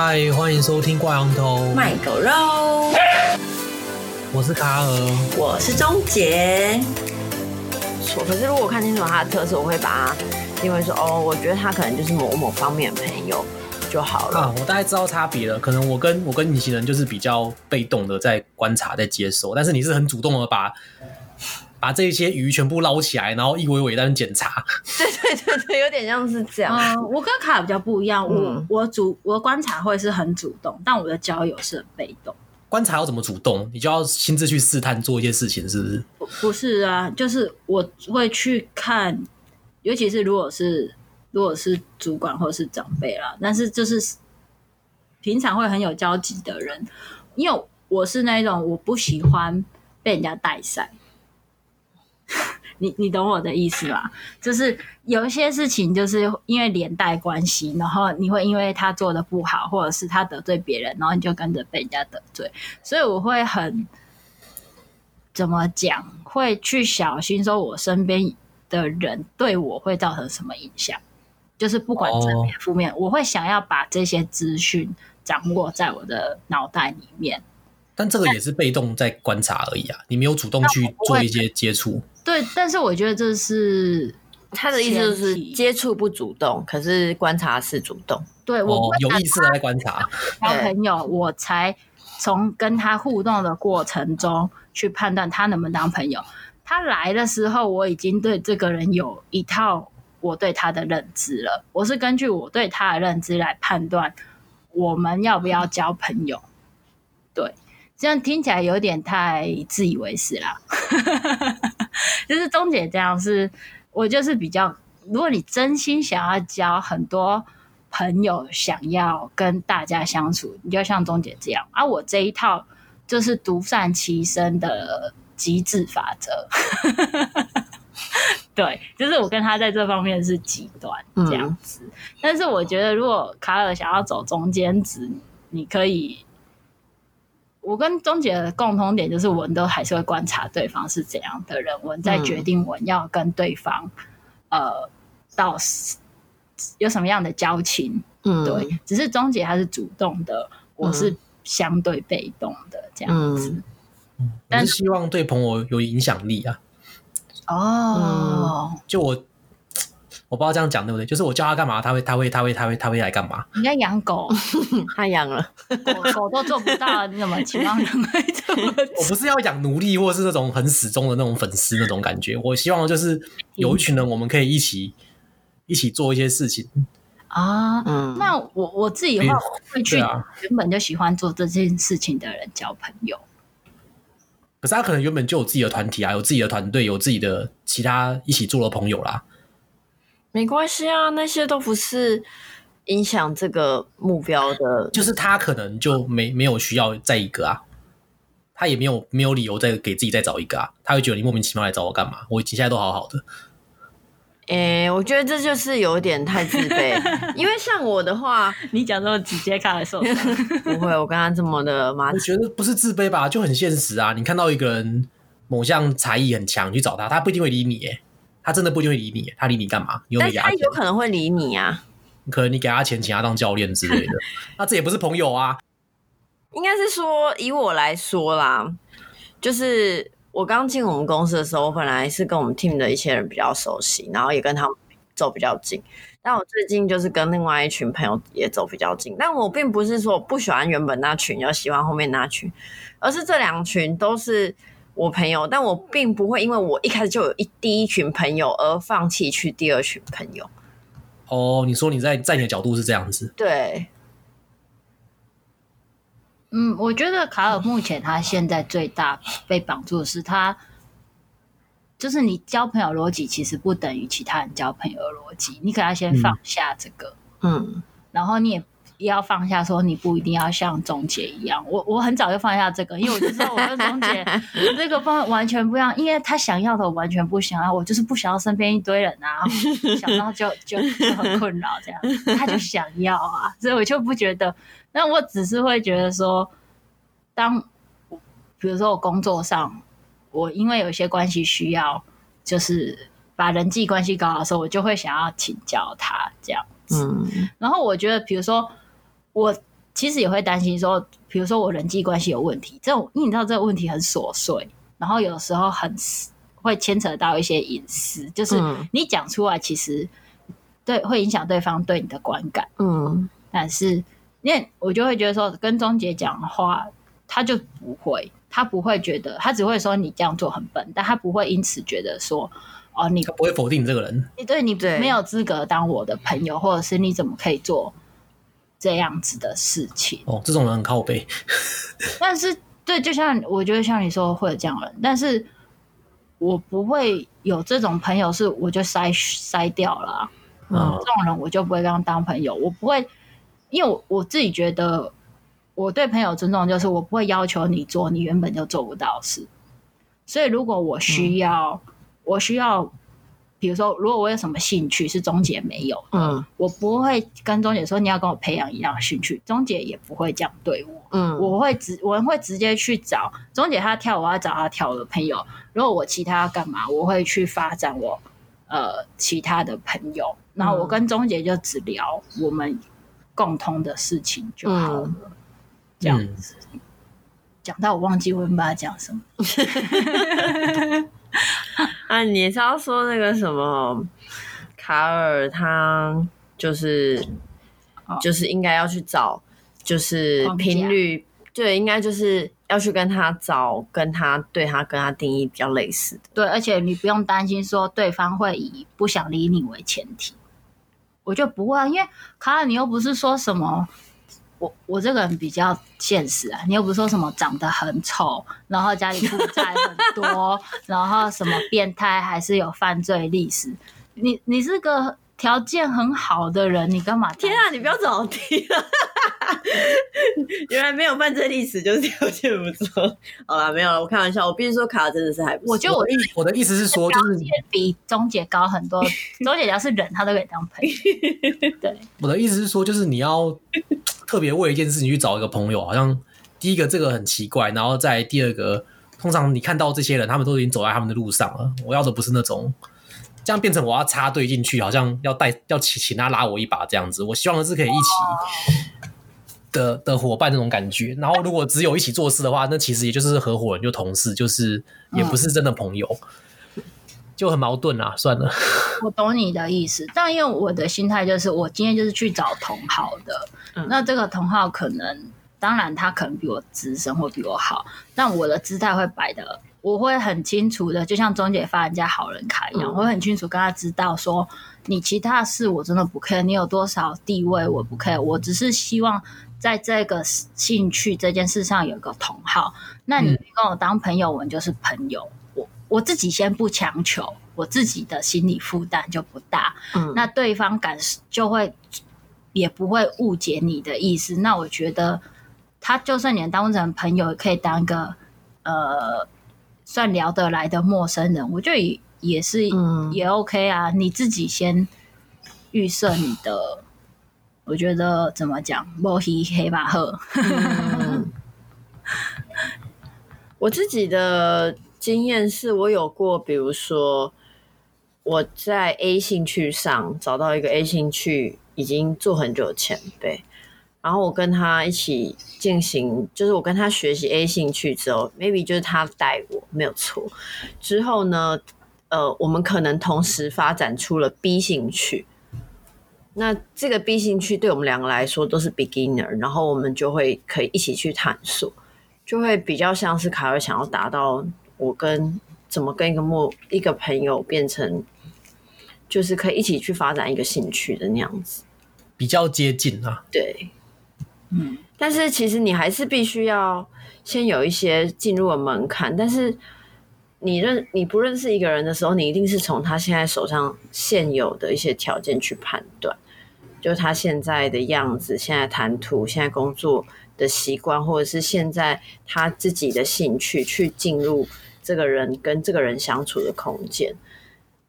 嗨，欢迎收听挂羊头卖狗肉。我是卡尔，我是钟杰。错，可是如果看清楚他的特色，我会把他定位说，哦，我觉得他可能就是某某方面的朋友就好了。啊，我大概知道差别了。可能我跟我跟隐形人就是比较被动的在观察、在接收，但是你是很主动的把。把这些鱼全部捞起来，然后一尾尾在那检查。对对对对，有点像是这样。嗯，我跟卡比较不一样，我我主我的观察会是很主动，但我的交友是很被动。观察要怎么主动？你就要亲自去试探做一些事情，是不是？不不是啊，就是我会去看，尤其是如果是如果是主管或者是长辈啦，但是就是平常会很有交集的人，因为我是那种我不喜欢被人家带赛。你你懂我的意思吧？就是有一些事情，就是因为连带关系，然后你会因为他做的不好，或者是他得罪别人，然后你就跟着被人家得罪，所以我会很怎么讲，会去小心说，我身边的人对我会造成什么影响，就是不管正面负面，我会想要把这些资讯掌握在我的脑袋里面。但这个也是被动在观察而已啊，你没有主动去做一些接触。对，但是我觉得这是他的意思，就是接触不主动，可是观察是主动。对，我、哦、有意识的在观察。交朋友，我才从跟他互动的过程中去判断他能不能当朋友。他来的时候，我已经对这个人有一套我对他的认知了。我是根据我对他的认知来判断我们要不要交朋友。对。这样听起来有点太自以为是啦，就是钟姐这样是，我就是比较，如果你真心想要交很多朋友，想要跟大家相处，你就像钟姐这样。而、啊、我这一套就是独善其身的极致法则，对，就是我跟他在这方面是极端这样子。嗯、但是我觉得，如果卡尔想要走中间值，你可以。我跟钟姐的共同点就是，我们都还是会观察对方是怎样的人，我们再决定我们要跟对方，嗯、呃，到有什么样的交情。嗯，对，只是钟姐她是主动的，我是相对被动的这样子。嗯，但是希望对朋友有影响力啊。哦、嗯，就我。我不知道这样讲对不对？就是我叫他干嘛，他会他会他会他会他会来干嘛？你应该养狗，他养了狗，狗都做不到，你怎么期望人会做？我不是要养奴隶，或是那种很死忠的那种粉丝那种感觉。我希望就是有一群人，我们可以一起一起做一些事情啊。嗯，那我我自己的话，我会去原本就喜欢做这件事情的人交朋友。可是他可能原本就有自己的团体啊，有自己的团队，有自己的其他一起做的朋友啦。没关系啊，那些都不是影响这个目标的。就是他可能就没没有需要再一个啊，他也没有没有理由再给自己再找一个啊。他会觉得你莫名其妙来找我干嘛？我现在都好好的。诶、欸，我觉得这就是有点太自卑，因为像我的话，你讲这么直接，看来受不会，我跟他这么的麻。我觉得不是自卑吧，就很现实啊。你看到一个人某项才艺很强，你去找他，他不一定会理你诶。他真的不一定会理你，他理你干嘛？你有没给他？他有可能会理你啊，可能你给他钱，请他当教练之类的，那这也不是朋友啊。应该是说，以我来说啦，就是我刚进我们公司的时候，我本来是跟我们 team 的一些人比较熟悉，然后也跟他们走比较近。但我最近就是跟另外一群朋友也走比较近，但我并不是说我不喜欢原本那群，要喜欢后面那群，而是这两群都是。我朋友，但我并不会因为我一开始就有一第一群朋友而放弃去第二群朋友。哦，你说你在在你的角度是这样子？对。嗯，我觉得卡尔目前他现在最大被绑住的是他，就是你交朋友逻辑其实不等于其他人交朋友的逻辑，你可要先放下这个，嗯，然后你也。也要放下，说你不一定要像钟姐一样。我我很早就放下这个，因为我就知道我跟钟姐 这个方完全不一样，因为他想要的我完全不想要，我就是不想要身边一堆人啊，想到就就就很困扰这样。他就想要啊，所以我就不觉得。那我只是会觉得说，当比如说我工作上，我因为有些关系需要，就是把人际关系搞好的时候，我就会想要请教他这样子。嗯，然后我觉得，比如说。我其实也会担心说，比如说我人际关系有问题，这种因为你知道这个问题很琐碎，然后有时候很会牵扯到一些隐私，就是你讲出来，其实对会影响对方对你的观感。嗯，但是因为我就会觉得说，跟钟姐讲的话，他就不会，他不会觉得，他只会说你这样做很笨，但他不会因此觉得说。哦，你不会否定你这个人，你对你没有资格当我的朋友，或者是你怎么可以做这样子的事情？哦，这种人很靠背。但是，对，就像我觉得像你说会有这样的人，但是我不会有这种朋友，是我就筛筛掉了啊。嗯，这种人我就不会跟他当朋友。我不会，因为我我自己觉得，我对朋友尊重就是我不会要求你做你原本就做不到的事。所以，如果我需要。嗯我需要，比如说，如果我有什么兴趣是钟姐没有，嗯，我不会跟钟姐说你要跟我培养一样的兴趣，钟姐也不会这样对我，嗯，我会直我会直接去找钟姐，她跳，我要找她跳的朋友。如果我其他要干嘛，我会去发展我呃其他的朋友，然后我跟钟姐就只聊我们共同的事情就好了，嗯、这样子。讲、嗯、到我忘记我跟他讲什么。啊，你是要说那个什么卡尔，他就是、哦、就是应该要去找，就是频率对，应该就是要去跟他找，跟他对他跟他定义比较类似的。对，而且你不用担心说对方会以不想理你为前提，我就不会，因为卡尔你又不是说什么。我我这个人比较现实啊，你又不是说什么长得很丑，然后家里负债很多，然后什么变态，还是有犯罪历史。你你是个条件很好的人，你干嘛？天啊，你不要找题了。原来没有犯罪历史就是条件不错。好了，没有了，我开玩笑。我必须说，卡真的是还不错。我觉得我意我的意思是说，就是比钟姐高很多。钟姐要是人，她都可以当朋友。对，我的意思是说，就是你要。特别为一件事情去找一个朋友，好像第一个这个很奇怪，然后再第二个，通常你看到这些人，他们都已经走在他们的路上了。我要的不是那种这样变成我要插队进去，好像要带要请请他拉我一把这样子。我希望的是可以一起的的伙伴那种感觉。然后如果只有一起做事的话，那其实也就是合伙人，就同事，就是也不是真的朋友。嗯就很矛盾啊，算了。我懂你的意思，但因为我的心态就是，我今天就是去找同好的。嗯、那这个同好可能，当然他可能比我资深或比我好，但我的姿态会摆的，我会很清楚的，就像钟姐发人家好人卡一样，嗯、我会很清楚跟他知道说，你其他事我真的不 care，你有多少地位我不 care，我只是希望在这个兴趣这件事上有个同好。那你跟我当朋友，我们就是朋友。我自己先不强求，我自己的心理负担就不大。嗯，那对方感就会也不会误解你的意思。那我觉得他就算你当成朋友，也可以当个呃算聊得来的陌生人，我觉得也也是、嗯、也 OK 啊。你自己先预设你的，我觉得怎么讲，莫黑黑吧呵。嗯、我自己的。经验是我有过，比如说我在 A 兴趣上找到一个 A 兴趣已经做很久的前辈，然后我跟他一起进行，就是我跟他学习 A 兴趣之后，maybe 就是他带我没有错。之后呢，呃，我们可能同时发展出了 B 兴趣，那这个 B 兴趣对我们两个来说都是 beginner，然后我们就会可以一起去探索，就会比较像是卡尔想要达到。我跟怎么跟一个陌一个朋友变成，就是可以一起去发展一个兴趣的那样子，比较接近啊。对，嗯，但是其实你还是必须要先有一些进入的门槛。但是你认你不认识一个人的时候，你一定是从他现在手上现有的一些条件去判断，就他现在的样子、现在谈吐、现在工作的习惯，或者是现在他自己的兴趣去进入。这个人跟这个人相处的空间，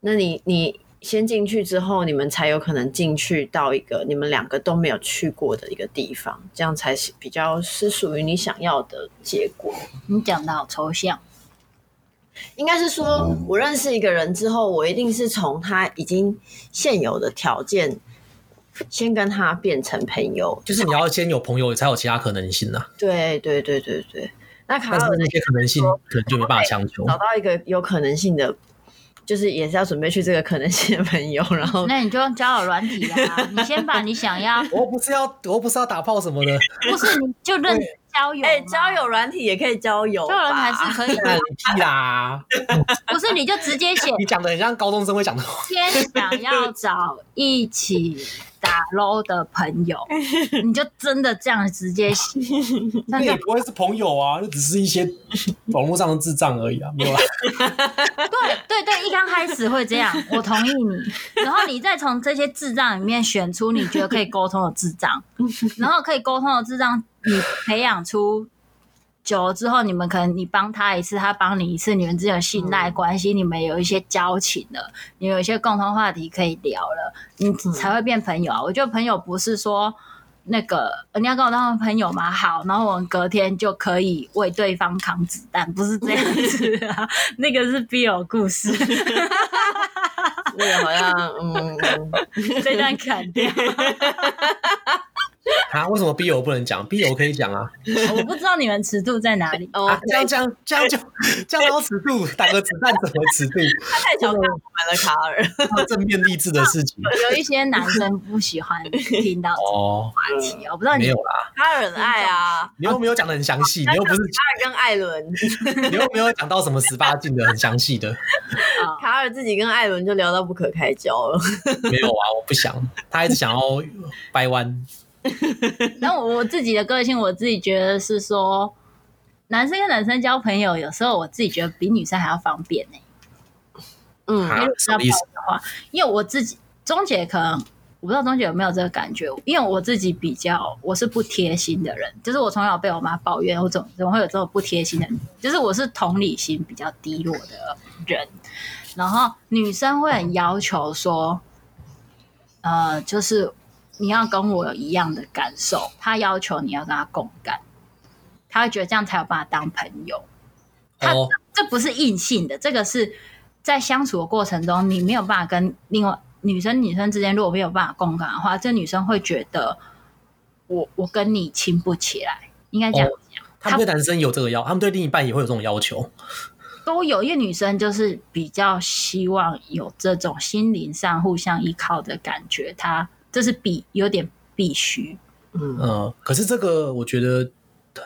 那你你先进去之后，你们才有可能进去到一个你们两个都没有去过的一个地方，这样才是比较是属于你想要的结果。你讲的好抽象，应该是说，我认识一个人之后，我一定是从他已经现有的条件先跟他变成朋友，就是你要先有朋友，才有其他可能性啊。对对对对对。那卡尔但是那些可能性可能就没办法强求。找到一个有可能性的，就是也是要准备去这个可能性的朋友，然后那你就用交友软体啊，你先把你想要，我不是要我不是要打炮什么的，不是你就认交友，哎，交友软体也可以交友，交友软体还是可以的，屁啦，不是你就直接写，你讲的很像高中生会讲的话，先想要找一起。打 low 的朋友，你就真的这样直接写，那也不会是朋友啊，那只是一些网络上的智障而已啊，没有啦。对对对，一刚开始会这样，我同意你。然后你再从这些智障里面选出你觉得可以沟通的智障，然后可以沟通的智障，你培养出。久了之后，你们可能你帮他一次，他帮你一次，你们之间有信赖关系，嗯、你们有一些交情了，你有一些共同话题可以聊了，你才会变朋友啊。嗯、我觉得朋友不是说那个你要跟我当朋友吗？好，然后我们隔天就可以为对方扛子弹，不是这样子啊。那个是 BL 故事，那个好像嗯，这段砍掉。啊？为什么 BL 不能讲？BL 可以讲啊！我不知道你们尺度在哪里。哦，这样这样这样就这样有尺度，打个子弹怎么尺度？他太小看我们了，卡尔。正面励志的事情，有一些男生不喜欢听到哦话题，我不知道你没有啦。卡尔很爱啊，你又没有讲的很详细，你又不是卡尔跟艾伦，你又没有讲到什么十八禁的很详细的。卡尔自己跟艾伦就聊到不可开交了。没有啊，我不想，他一直想要掰弯。然后我自己的个性，我自己觉得是说，男生跟男生交朋友，有时候我自己觉得比女生还要方便呢、欸。嗯，什么意思的话，因为我自己钟姐可能我不知道钟姐有没有这个感觉，因为我自己比较我是不贴心的人，就是我从小被我妈抱怨，我总怎么会有这种不贴心的人，就是我是同理心比较低落的人。然后女生会很要求说，呃，就是。你要跟我有一样的感受，他要求你要跟他共感，他会觉得这样才有办法当朋友。他、oh. 这不是硬性的，这个是在相处的过程中，你没有办法跟另外女生女生之间如果没有办法共感的话，这女生会觉得我我跟你亲不起来，应该这样讲。Oh. 他们对男生有这个要，他们对另一半也会有这种要求，都有。因为女生就是比较希望有这种心灵上互相依靠的感觉，她。这是必有点必须，嗯、呃、可是这个我觉得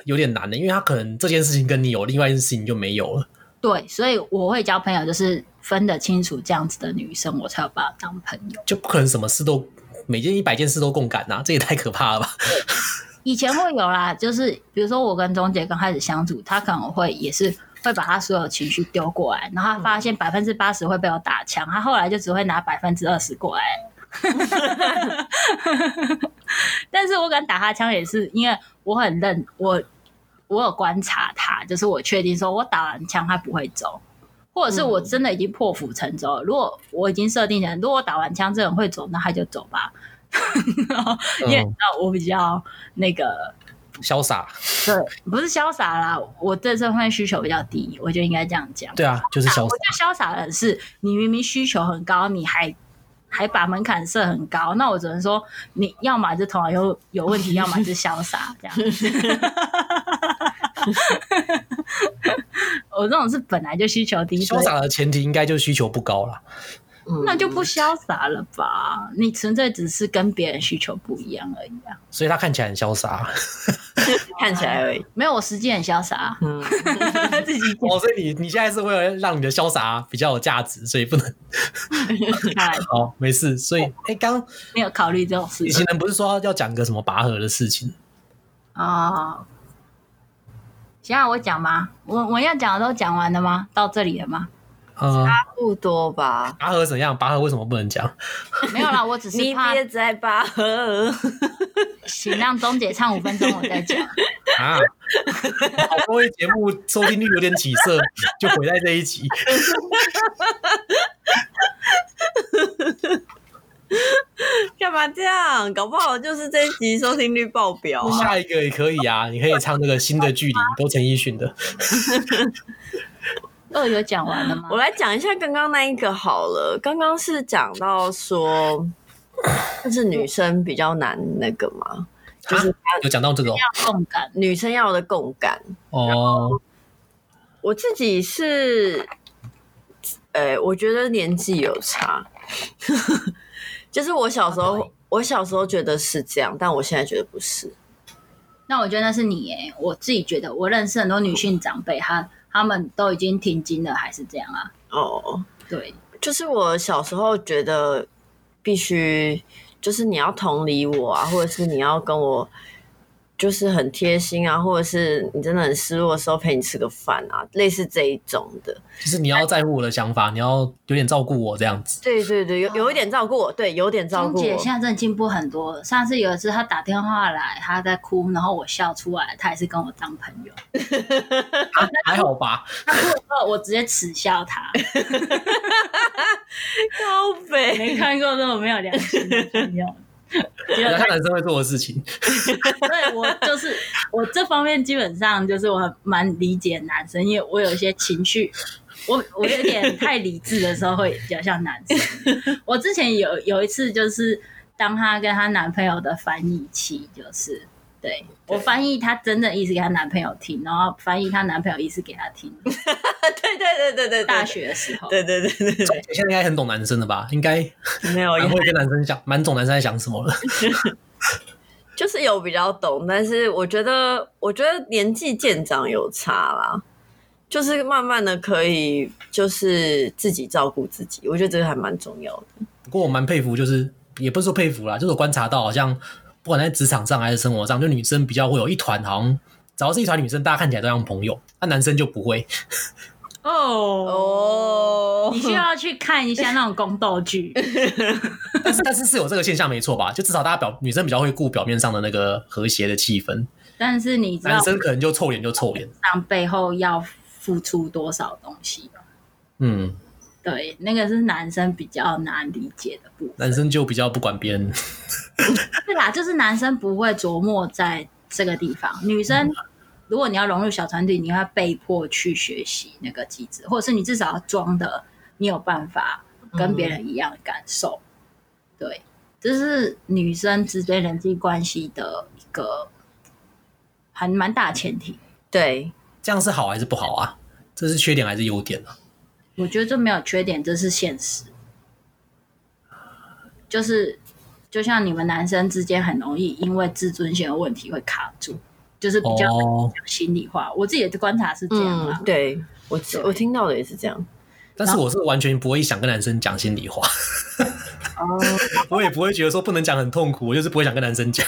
有点难的，因为他可能这件事情跟你有，另外一件事情就没有了。对，所以我会交朋友，就是分得清楚这样子的女生，我才有把她当朋友。就不可能什么事都每件一百件事都共感呐、啊，这也太可怕了吧？以前会有啦，就是比如说我跟钟姐刚开始相处，她可能会也是会把她所有情绪丢过来，然后她发现百分之八十会被我打枪，她后来就只会拿百分之二十过来。但是我敢打他枪，也是因为我很认我，我有观察他，就是我确定说我打完枪他不会走，或者是我真的已经破釜沉舟了。如果我已经设定成，如果我打完枪这人会走，那他就走吧。因为你知道我比较那个潇洒，对，不是潇洒啦，我对这方面需求比较低，我就应该这样讲。对啊，就是潇洒。我觉得潇洒的是，你明明需求很高，你还。还把门槛设很高，那我只能说，你要么就头脑有有问题，要么就潇洒这样。我这种是本来就需求低，潇洒的前提应该就需求不高了。那就不潇洒了吧？你存在只是跟别人需求不一样而已啊。所以他看起来很潇洒，看起来而已。没有，我实际很潇洒。嗯，自己哦，所以你你现在是为了让你的潇洒比较有价值，所以不能。好，没事。所以，哎，刚没有考虑这种事情。以前人不是说要讲个什么拔河的事情哦。行啊我讲吗？我我要讲的都讲完了吗？到这里了吗？差不多吧。拔河怎样？拔河为什么不能讲？没有啦，我只是怕你别再拔河。行让钟姐唱五分钟，我再讲。啊！好不容易节目收听率有点起色，就毁在这一集。干嘛这样？搞不好就是这一集收听率爆表。下一个也可以啊，你可以唱那个新的距离，都陈奕迅的。二有讲完了吗？我来讲一下刚刚那一个好了。刚刚是讲到说，就是女生比较难那个嘛，就是有讲到这个哦要共感，女生要的共感。哦，我自己是，呃，我觉得年纪有差，就是我小时候，我小时候觉得是这样，但我现在觉得不是。那我觉得那是你诶，我自己觉得，我认识很多女性长辈，她她们都已经停经了，还是这样啊？哦，对，就是我小时候觉得必须，就是你要同理我啊，或者是你要跟我。就是很贴心啊，或者是你真的很失落的时候陪你吃个饭啊，类似这一种的。就是你要在乎我的想法，你要有点照顾我这样子。对对对，有有一点照顾我，对，有点照顾我。姐现在真的进步很多。上次有一次她打电话来，她在哭，然后我笑出来，她也是跟我当朋友。啊、还好吧？她哭的时候，我直接耻笑她。高北没看过这种没有良心的朋友。要看男生会做的事情，对，我就是我这方面基本上就是我蛮理解男生，因为我有一些情绪，我我有点太理智的时候会比较像男生。我之前有有一次就是当她跟她男朋友的翻译器，就是。对，我翻译她真的意思给她男朋友听，然后翻译她男朋友意思给她听。对对对对对，大学的时候，对对对对对，现在应该很懂男生的吧？应该没有，蛮会跟男生讲，蛮懂男生在想什么了。就是有比较懂，但是我觉得，我觉得年纪渐长有差啦，就是慢慢的可以，就是自己照顾自己，我觉得这个还蛮重要的。不过我蛮佩服，就是也不是说佩服啦，就是我观察到好像。不管在职场上还是生活上，就女生比较会有一团，好像只要是一团女生，大家看起来都像朋友，那男生就不会。哦哦，你需要去看一下那种宫斗剧。但是但是是有这个现象没错吧？就至少大家表女生比较会顾表面上的那个和谐的气氛。但是你知道，男生可能就臭脸就臭脸，上背后要付出多少东西？嗯。对，那个是男生比较难理解的部分。男生就比较不管别人。对啦，就是男生不会琢磨在这个地方。女生，如果你要融入小团体，你要被迫去学习那个机制，或者是你至少要装的，你有办法跟别人一样的感受。嗯、对，这是女生之间人际关系的一个还蛮大的前提。对，这样是好还是不好啊？这是缺点还是优点呢、啊？我觉得这没有缺点，这是现实。就是，就像你们男生之间很容易因为自尊心的问题会卡住，就是比较讲心里话。哦、我自己的观察是这样啊。嗯、对我对我听到的也是这样，但是我是完全不会想跟男生讲心里话。哦，我也不会觉得说不能讲很痛苦，我就是不会想跟男生讲。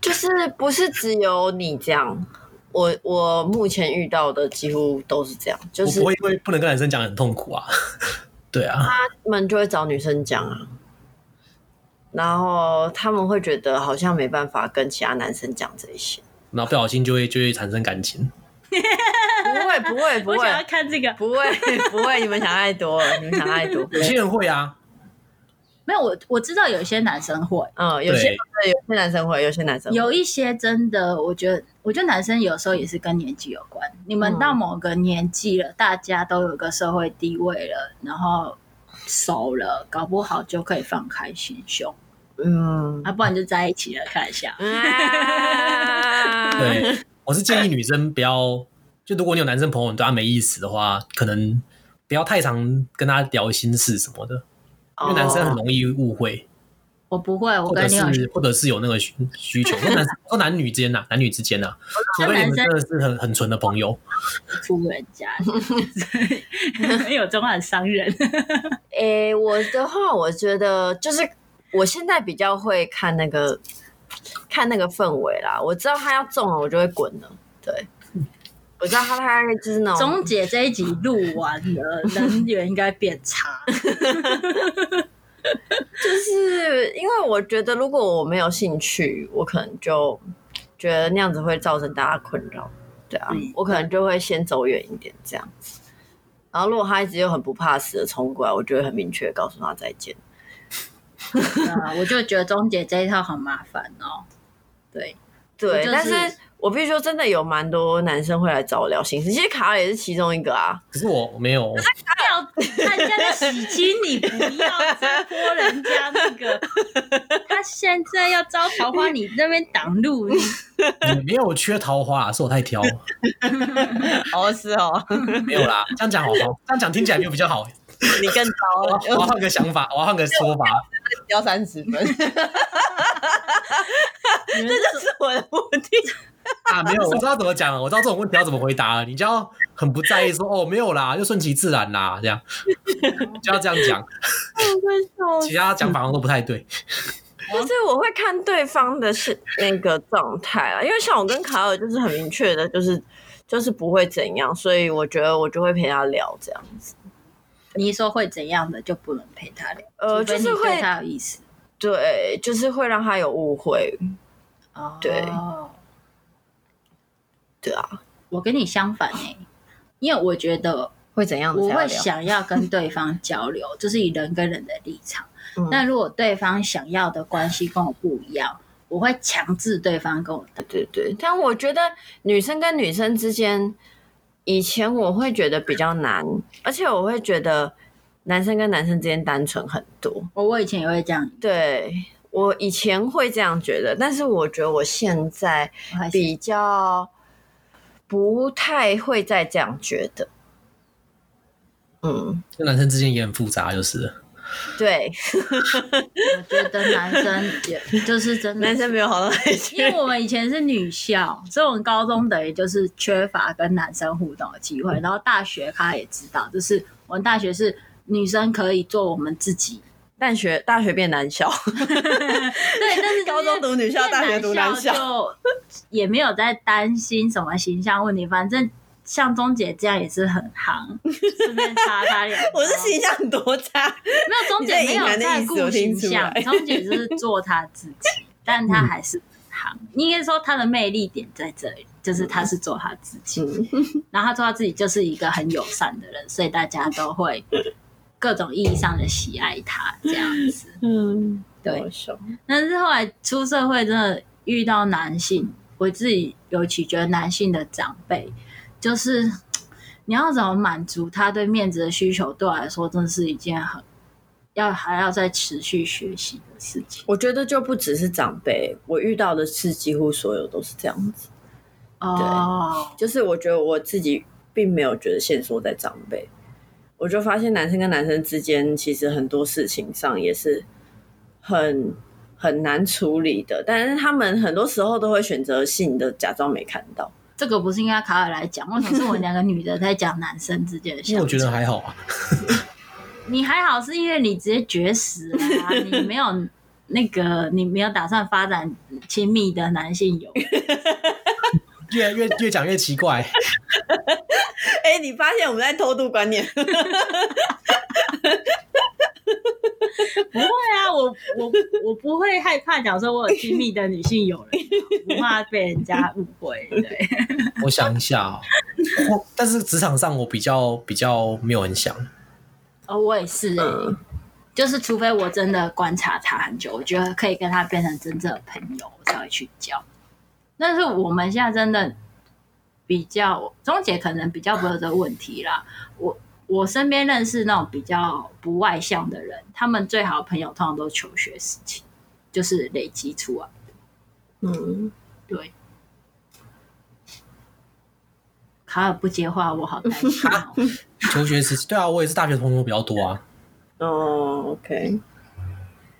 就是不是只有你这样。我我目前遇到的几乎都是这样，就是我不会因为不能跟男生讲很痛苦啊，对啊，他们就会找女生讲啊，然后他们会觉得好像没办法跟其他男生讲这些，然后不小心就会就会产生感情，不会不会不会，我想要看这个，不会不会，你们想太多了，你们想太多，有些人会啊。没有，我我知道有些男生会，嗯，有些对，有些男生会，有些男生会有一些真的，我觉得，我觉得男生有时候也是跟年纪有关。你们到某个年纪了，嗯、大家都有个社会地位了，然后熟了，搞不好就可以放开心胸，嗯，啊，不然就在一起了，看一下。对，我是建议女生不要，就如果你有男生朋友，你对他没意思的话，可能不要太常跟他聊心事什么的。因为男生很容易误会，我不会，我跟你或者是或者是有那个需需求，男说男女之间呐，男女之间呐，除非你们真的是很很纯的朋友，出人家，没有中很伤人。诶，我的话，我觉得就是我现在比较会看那个看那个氛围啦，我知道他要中了，我就会滚了，对。我知道他大概就是那种。钟姐这一集录完了，人缘应该变差。就是因为我觉得，如果我没有兴趣，我可能就觉得那样子会造成大家困扰。对啊，嗯、我可能就会先走远一点这样子。然后，如果他一直又很不怕死的冲过来，我就会很明确告诉他再见。啊，我就觉得钟姐这一套很麻烦哦。对对，就是、但是。我必须说，真的有蛮多男生会来找我聊心事，其实卡尔也是其中一个啊。可是我没有。卡尔 他现在洗清，你不要再泼人家那个。他现在要招桃花，你那边挡路。你没有缺桃花，是我太挑。哦，是哦，没有啦，这样讲好好，这样讲听起来没有比较好。你更糟了，我要换个想法，我要换个说法，要三十分。这就是我的目的啊！没有，我知道怎么讲了，我知道这种问题要怎么回答了。你就要很不在意说哦，没有啦，就顺其自然啦，这样就要这样讲。其他讲法都不太对。就是我会看对方的是那个状态啊，因为像我跟卡尔就是很明确的，就是就是不会怎样，所以我觉得我就会陪他聊这样子。你说会怎样的就不能陪他聊？呃，就是会有意思。对，就是会让他有误会。哦，对，对啊，我跟你相反哎、欸，因为我觉得会怎样？我会想要跟对方交流，就是以人跟人的立场。那、嗯、如果对方想要的关系跟我不一样，我会强制对方跟我。对对对，但我觉得女生跟女生之间，以前我会觉得比较难，而且我会觉得男生跟男生之间单纯很多。我我以前也会这样，对，我以前会这样觉得，但是我觉得我现在比较不太会再这样觉得。嗯，跟男生之间也很复杂，就是。对，我觉得男生也就是真的，男生没有好到哪里去。因为我们以前是女校，所以我们高中等于就是缺乏跟男生互动的机会。然后大学他也知道，就是我们大学是女生可以做我们自己。大学大学变男校 对，但是高中读女校，大学读男校，就也没有在担心什么形象问题，反正。像钟姐这样也是很行，顺便插他两。我是形象多差，没有钟姐没有在顾形象，钟姐就是做她自己，但她还是很行。应该说她的魅力点在这里，就是她是做她自己，然后她做她自己就是一个很友善的人，所以大家都会各种意义上的喜爱他这样子。嗯，对。但是后来出社会，真的遇到男性，我自己尤其觉得男性的长辈。就是 你要怎么满足他对面子的需求，对我来说，真的是一件很要还要再持续学习的事情。我觉得就不只是长辈，我遇到的是几乎所有都是这样子。哦，对，就是我觉得我自己并没有觉得限缩在长辈，我就发现男生跟男生之间其实很多事情上也是很很难处理的，但是他们很多时候都会选择性的假装没看到。这个不是应该卡尔来讲，为什么是我们两个女的在讲男生之间的相处？我觉得还好啊。你还好是因为你直接绝食啊，你没有那个，你没有打算发展亲密的男性友。越越越讲越奇怪。哎、欸，你发现我们在偷渡观念？不会啊，我我我不会害怕讲说我有亲密的女性友人，不怕被人家误会。对，我想一下啊，但是职场上我比较比较没有很想。哦，我也是、欸，嗯、就是除非我真的观察他很久，我觉得可以跟他变成真正的朋友，我才会去交。但是我们现在真的比较，钟姐可能比较不有这个问题啦。我。我身边认识那种比较不外向的人，他们最好的朋友通常都是求学时期，就是累积出来的。嗯，对。卡尔不接话，我好担心哦。求学时期，对啊，我也是大学同学比较多啊。哦，OK。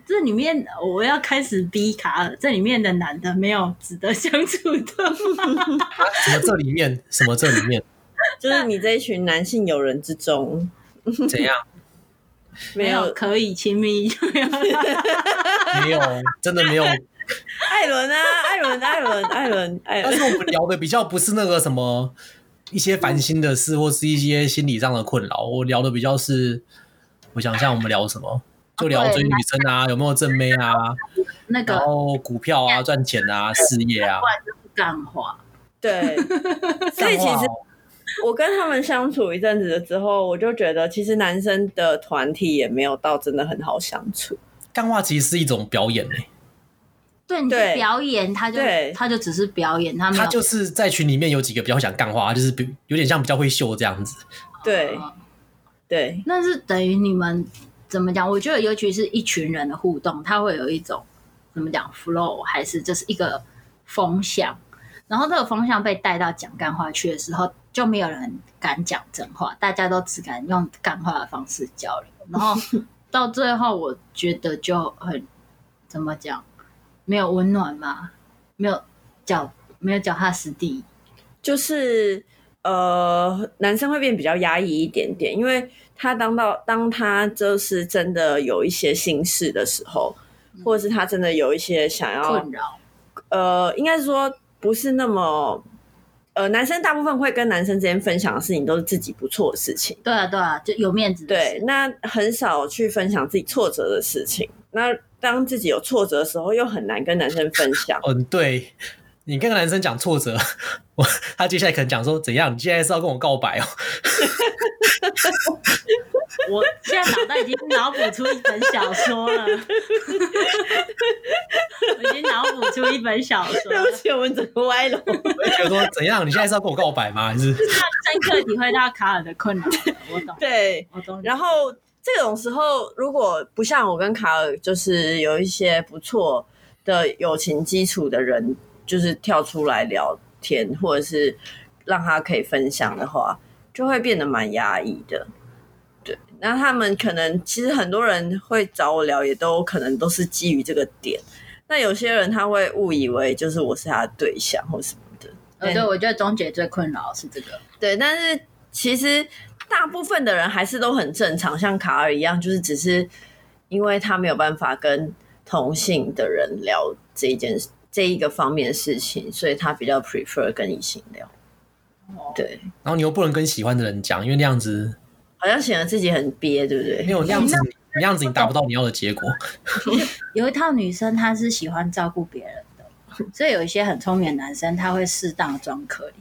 这里面我要开始逼卡尔，这里面的男的没有值得相处的吗？什么这里面？什么这里面？就是你这一群男性友人之中，怎样？没有可以亲密，没有，真的没有。艾伦啊，艾伦，艾伦，艾伦，艾伦。但是我们聊的比较不是那个什么一些烦心的事，或是一些心理上的困扰。我聊的比较是，我想一下我们聊什么，就聊追女生啊，有没有正妹啊，那个，然后股票啊，赚钱啊，事业啊，干话。对，所以其实。我跟他们相处一阵子了之后，我就觉得其实男生的团体也没有到真的很好相处。干话其实是一种表演嘞、欸，对，你表演他就对他就只是表演，他他就是在群里面有几个比较想干话，就是比有点像比较会秀这样子。对，对，那是等于你们怎么讲？我觉得尤其是一群人的互动，它会有一种怎么讲 flow，还是这是一个风向。然后这个风向被带到讲干话去的时候，就没有人敢讲真话，大家都只敢用干话的方式交流。然后 到最后，我觉得就很怎么讲，没有温暖嘛，没有脚，没有脚踏实地，就是呃，男生会变比较压抑一点点，因为他当到当他就是真的有一些心事的时候，或者是他真的有一些想要困扰，呃，应该是说。不是那么，呃，男生大部分会跟男生之间分享的事情都是自己不错的事情。对啊，对啊，就有面子。对，那很少去分享自己挫折的事情。那当自己有挫折的时候，又很难跟男生分享。嗯，对，你跟个男生讲挫折，我他接下来可能讲说怎样？你现在是要跟我告白哦？我现在脑袋已经脑补出一本小说了，我已经脑补出一本小说。对不起，我们整个歪了。我觉得说怎样？你现在是要跟我告白吗？还是 深刻体会到卡尔的困难？我懂。对，我懂。然后这种时候，如果不像我跟卡尔，就是有一些不错的友情基础的人，就是跳出来聊天，或者是让他可以分享的话，就会变得蛮压抑的。对那他们可能其实很多人会找我聊，也都可能都是基于这个点。那有些人他会误以为就是我是他的对象或什么的。呃，对，我觉得钟姐最困扰是这个。对，但是其实大部分的人还是都很正常，像卡尔一样，就是只是因为他没有办法跟同性的人聊这一件这一个方面的事情，所以他比较 prefer 跟异性聊。哦，对。然后你又不能跟喜欢的人讲，因为那样子。好像显得自己很憋，对不对？没有那样子，那样子你达不到你要的结果。有一套女生，她是喜欢照顾别人的，所以有一些很聪明的男生，他会适当装可怜。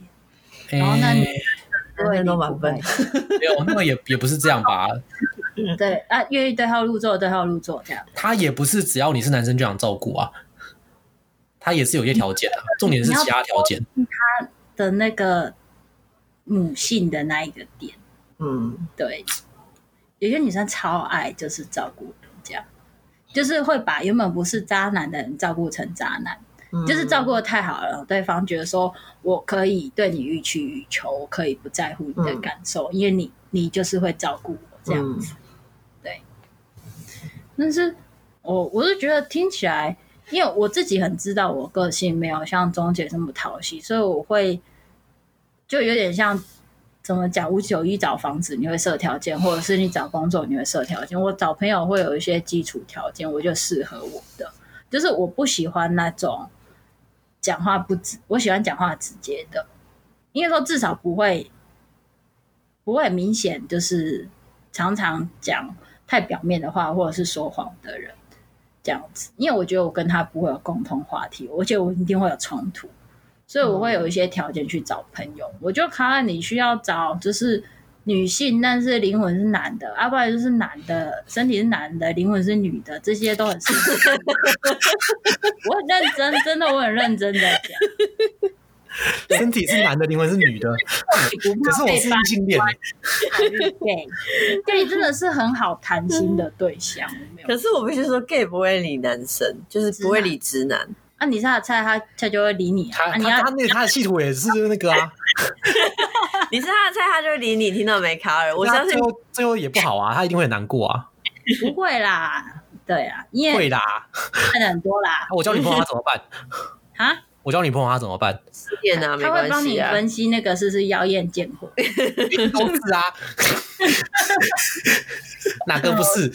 欸、然后那女生都蛮笨，没有那个也也不是这样吧？对啊，愿意对号入座，对号入座这样。他也不是只要你是男生就想照顾啊，他也是有一些条件啊。重点是其他条件，他的那个母性的那一个点。嗯，对，有些女生超爱就是照顾人家，就是会把原本不是渣男的人照顾成渣男，嗯、就是照顾的太好了，对方觉得说我可以对你予取予求，我可以不在乎你的感受，嗯、因为你你就是会照顾我这样子，嗯、对。但是我我是觉得听起来，因为我自己很知道我个性没有像钟姐这么讨喜，所以我会就有点像。怎么讲？五九一找房子你会设条件，或者是你找工作你会设条件。我找朋友会有一些基础条件，我就适合我的。就是我不喜欢那种讲话不直，我喜欢讲话直接的，因为说至少不会不会明显，就是常常讲太表面的话，或者是说谎的人这样子。因为我觉得我跟他不会有共同话题，我觉得我一定会有冲突。所以我会有一些条件去找朋友，我就看你需要找就是女性，但是灵魂是男的，要不然就是男的，身体是男的，灵魂是女的，这些都很适合。我很认真，真的我很认真的讲。身体是男的，灵魂是女的，可是我是异性恋。gay，gay 真的是很好谈心的对象。可是我必须说，gay 不会理男生，就是不会理直男。啊，你是他的菜，他他就会理你啊。他他他那他的企图也是那个啊。你是他的菜，他就会理你。听到没，卡尔？我相信最后最后也不好啊，他一定会很难过啊。不会啦，对啊，因为会啦，看的很多啦。我交女朋友他怎么办？啊？我交女朋友他怎么办？失恋啊，他会帮你分析那个是不是妖艳贱货。都是啊。哪个不是？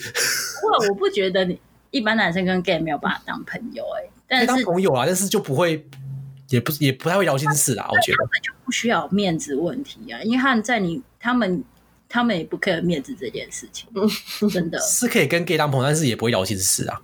我我不觉得你一般男生跟 gay 没有办法当朋友哎。但是当朋友啊，但是就不会，也不也不太会聊心事啦。我觉得他们就不需要面子问题啊，因为他们在你他们他们也不 care 面子这件事情，真的 是可以跟 gay 当朋友，但是也不会聊心事啊。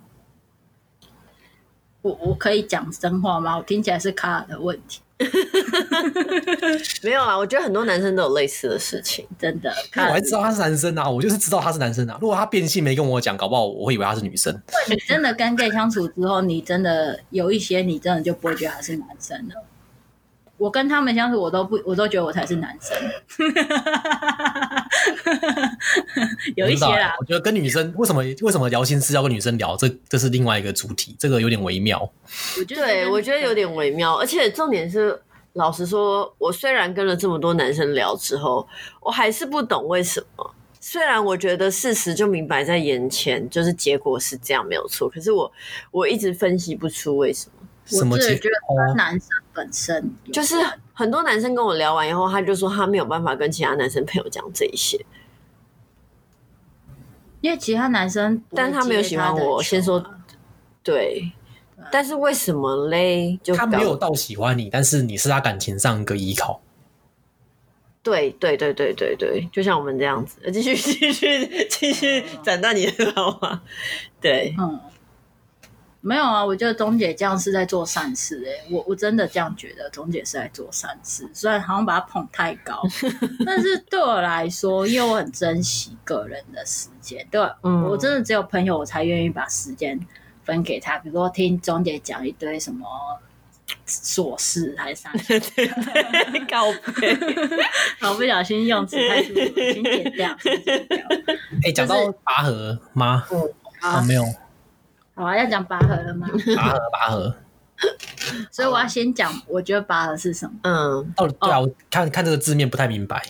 我我可以讲真话吗？我听起来是卡尔的问题。没有啊，我觉得很多男生都有类似的事情，真的。我还知道他是男生啊，我就是知道他是男生啊。如果他变性没跟我讲，搞不好我会以为他是女生。你真的跟 gay 相处之后，你真的有一些，你真的就不会觉得他是男生了。我跟他们相处，我都不，我都觉得我才是男生。有一些啦。我觉得跟女生为什么为什么聊心事要跟女生聊，这这是另外一个主题，这个有点微妙。我觉得对，我觉得有点微妙，而且重点是，老实说，我虽然跟了这么多男生聊之后，我还是不懂为什么。虽然我觉得事实就明摆在眼前，就是结果是这样没有错，可是我我一直分析不出为什么。什么我自己觉得男生本身就是很多男生跟我聊完以后，他就说他没有办法跟其他男生朋友讲这一些，因为其他男生，但他没有喜欢我。先说对，但是为什么嘞？就他没有到喜欢你，但是你是他感情上一个依靠。对对对对对对，就像我们这样子，继续继续继续斩断你的老话。对，嗯。没有啊，我觉得钟姐这样是在做善事哎、欸，我我真的这样觉得，钟姐是在做善事，虽然好像把她捧太高，但是对我来说，因为我很珍惜个人的时间，对，嗯，我真的只有朋友我才愿意把时间分给他，比如说听钟姐讲一堆什么琐事还是啥，告别，好不小心用词太粗鲁，请剪掉。哎、欸，讲到拔河吗？嗯，啊，没有。好啊，要讲拔河了吗？拔河，拔河。所以我要先讲，我觉得拔河是什么？嗯，哦，对啊，我看看这个字面不太明白。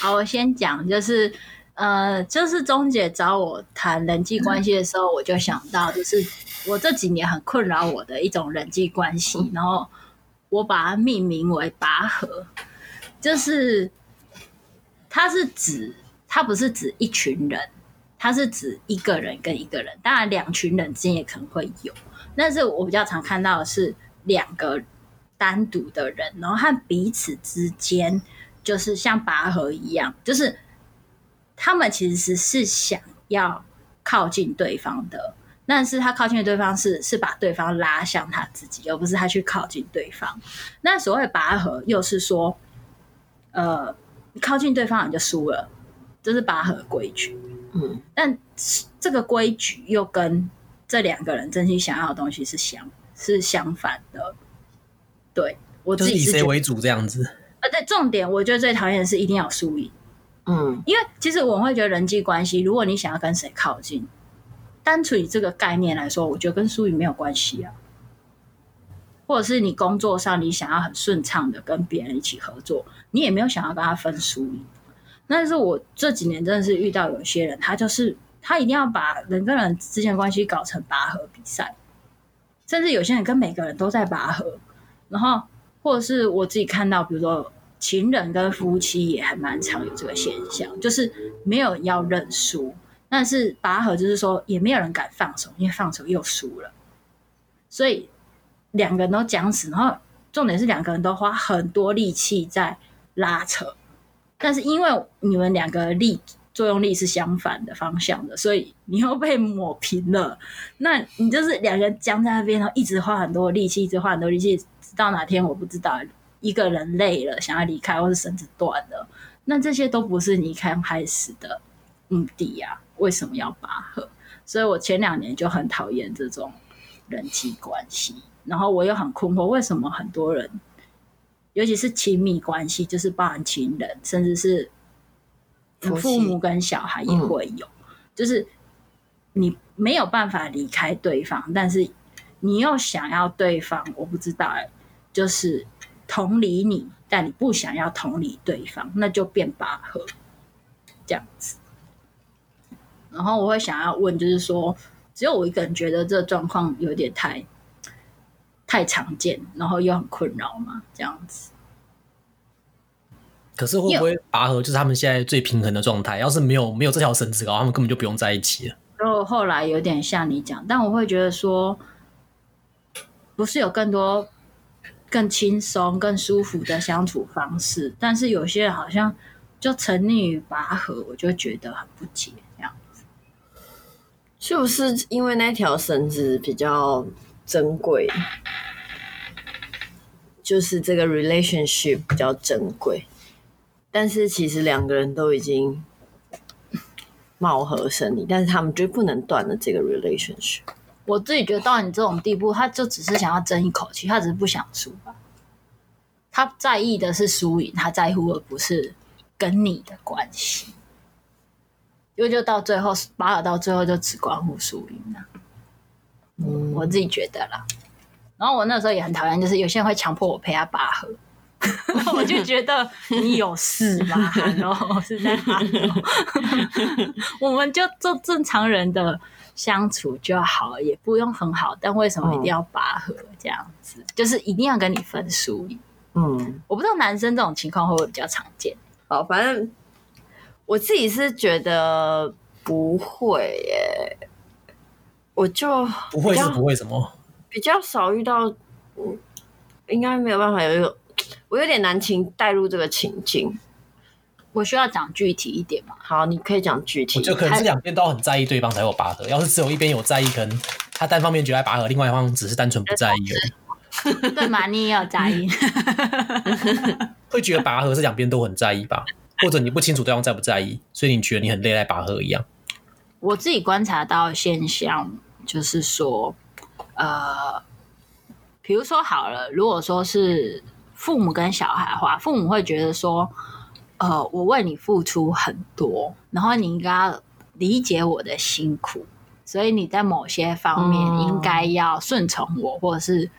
好，我先讲，就是呃，就是钟姐找我谈人际关系的时候，我就想到，就是我这几年很困扰我的一种人际关系，然后我把它命名为拔河，就是它是指，它不是指一群人。它是指一个人跟一个人，当然两群人之间也可能会有，但是我比较常看到的是两个单独的人，然后和彼此之间就是像拔河一样，就是他们其实是想要靠近对方的，但是他靠近的对方是是把对方拉向他自己，而不是他去靠近对方。那所谓拔河又是说，呃，靠近对方你就输了，这是拔河规矩。嗯，但这个规矩又跟这两个人真心想要的东西是相是相反的。对，我自己是以谁为主这样子？呃，对，重点我觉得最讨厌的是一定要输赢。嗯，因为其实我会觉得人际关系，如果你想要跟谁靠近，单纯以这个概念来说，我觉得跟输赢没有关系啊。或者是你工作上你想要很顺畅的跟别人一起合作，你也没有想要跟他分输赢。但是我这几年真的是遇到有些人，他就是他一定要把人跟人之间的关系搞成拔河比赛，甚至有些人跟每个人都在拔河，然后或者是我自己看到，比如说情人跟夫妻也还蛮常有这个现象，就是没有要认输，但是拔河就是说也没有人敢放手，因为放手又输了，所以两个人都僵死，然后重点是两个人都花很多力气在拉扯。但是因为你们两个力作用力是相反的方向的，所以你又被抹平了。那你就是两个人僵在那边，然后一直花很多力气，一直花很多力气，直到哪天我不知道，一个人累了想要离开，或是绳子断了，那这些都不是你刚开始的目的呀、为什么要拔河？所以我前两年就很讨厌这种人际关系，然后我又很困惑，为什么很多人。尤其是亲密关系，就是包含情人，甚至是父母跟小孩也会有。嗯、就是你没有办法离开对方，但是你又想要对方，我不知道哎，就是同理你，但你不想要同理对方，那就变拔河这样子。然后我会想要问，就是说，只有我一个人觉得这状况有点太。太常见，然后又很困扰嘛，这样子。可是会不会拔河就是他们现在最平衡的状态？要是没有没有这条绳子，他们根本就不用在一起了。然后后来有点像你讲，但我会觉得说，不是有更多更轻松、更舒服的相处方式？但是有些人好像就沉溺于拔河，我就觉得很不解，这样子。是不是因为那条绳子比较珍贵？就是这个 relationship 比较珍贵，但是其实两个人都已经貌合神离，但是他们就不能断了这个 relationship。我自己觉得到你这种地步，他就只是想要争一口气，他只是不想输吧。他在意的是输赢，他在乎的不是跟你的关系。因为就到最后巴尔到最后就只关乎输赢了。嗯，我自己觉得啦。然后我那时候也很讨厌，就是有些人会强迫我陪他拔河，我就觉得你有事吗？然后是在哪里？我们就做正常人的相处就好，也不用很好，但为什么一定要拔河这样子？嗯、就是一定要跟你分输赢。嗯，我不知道男生这种情况会不会比较常见。好，反正我自己是觉得不会耶，我就不会是不会什么，比较少遇到，应该没有办法有一个，我有点难情带入这个情境，我需要讲具体一点吗？好，你可以讲具体。我觉得可能是两边都很在意对方才有拔河，要是只有一边有在意，可能他单方面觉得拔河，另外一方只是单纯不在意而已。对嘛？你也有在意，会觉得拔河是两边都很在意吧？或者你不清楚对方在不在意，所以你觉得你很累在拔河一样？我自己观察到现象就是说，呃，比如说好了，如果说是父母跟小孩的话，父母会觉得说，呃，我为你付出很多，然后你应该要理解我的辛苦，所以你在某些方面应该要顺从我，或者是。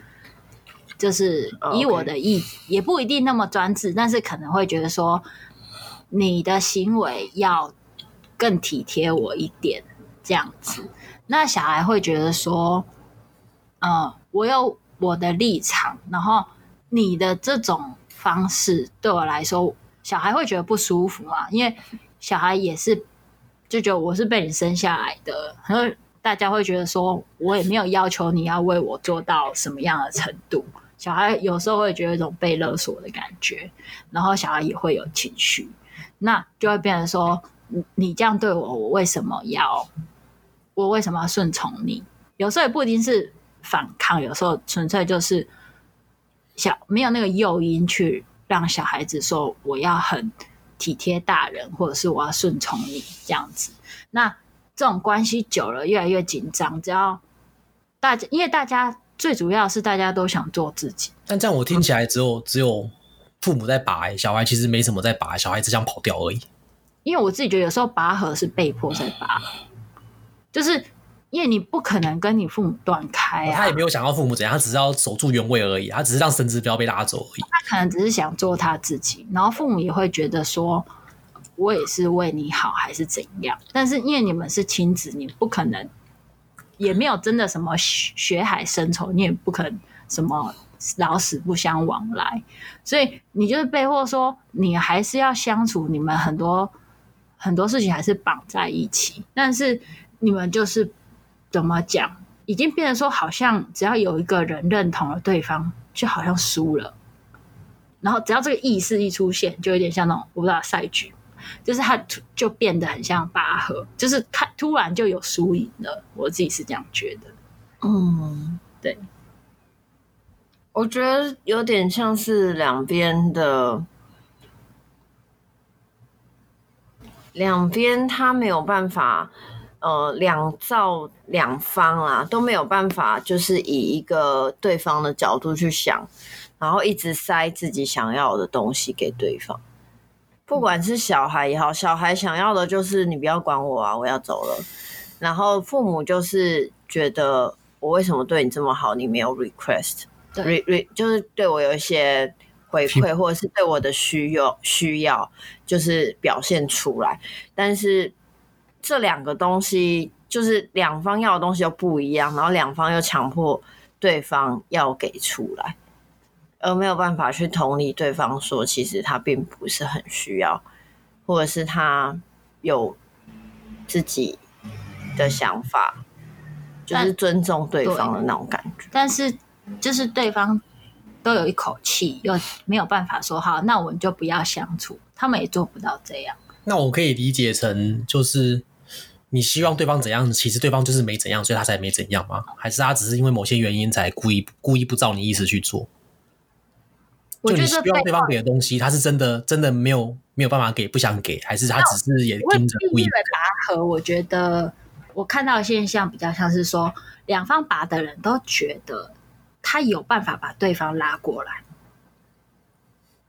就是以我的意，也不一定那么专制，但是可能会觉得说，你的行为要更体贴我一点，这样子。那小孩会觉得说，嗯，我有我的立场，然后你的这种方式对我来说，小孩会觉得不舒服嘛？因为小孩也是就觉得我是被你生下来的，然后大家会觉得说，我也没有要求你要为我做到什么样的程度。小孩有时候会觉得一种被勒索的感觉，然后小孩也会有情绪，那就会变成说，你这样对我，我为什么要，我为什么要顺从你？有时候也不一定是反抗，有时候纯粹就是小没有那个诱因去让小孩子说我要很体贴大人，或者是我要顺从你这样子。那这种关系久了越来越紧张，只要大家因为大家。最主要是大家都想做自己，但这样我听起来只有只有父母在拔，小孩其实没什么在拔，小孩只想跑掉而已。因为我自己觉得有时候拔河是被迫在拔，就是因为你不可能跟你父母断开啊。他也没有想要父母怎样，他只是要守住原位而已，他只是让绳子不要被拉走而已。他可能只是想做他自己，然后父母也会觉得说，我也是为你好还是怎样？但是因为你们是亲子，你不可能。也没有真的什么血海深仇，你也不可能什么老死不相往来，所以你就是被迫说，你还是要相处，你们很多很多事情还是绑在一起，但是你们就是怎么讲，已经变成说，好像只要有一个人认同了对方，就好像输了，然后只要这个意识一出现，就有点像那种我不知道赛局。就是他就变得很像拔河，就是他突然就有输赢了。我自己是这样觉得。嗯，对，我觉得有点像是两边的，两边他没有办法，呃，两造两方啊都没有办法，就是以一个对方的角度去想，然后一直塞自己想要的东西给对方。不管是小孩也好，小孩想要的就是你不要管我啊，我要走了。然后父母就是觉得我为什么对你这么好，你没有 request，对 re re 就是对我有一些回馈，或者是对我的需要需要，就是表现出来。但是这两个东西就是两方要的东西又不一样，然后两方又强迫对方要给出来。而没有办法去同理对方，说其实他并不是很需要，或者是他有自己的想法，就是尊重对方的那种感觉。但是，就是对方都有一口气，又没有办法说好，那我们就不要相处。他们也做不到这样。那我可以理解成，就是你希望对方怎样，其实对方就是没怎样，所以他才没怎样吗？还是他只是因为某些原因才故意故意不照你意思去做？就你希望对方给的东西，他是真的真的没有没有办法给，不想给，还是他只是也盯着故意拔河？我觉得我看到的现象比较像是说，两方拔的人都觉得他有办法把对方拉过来。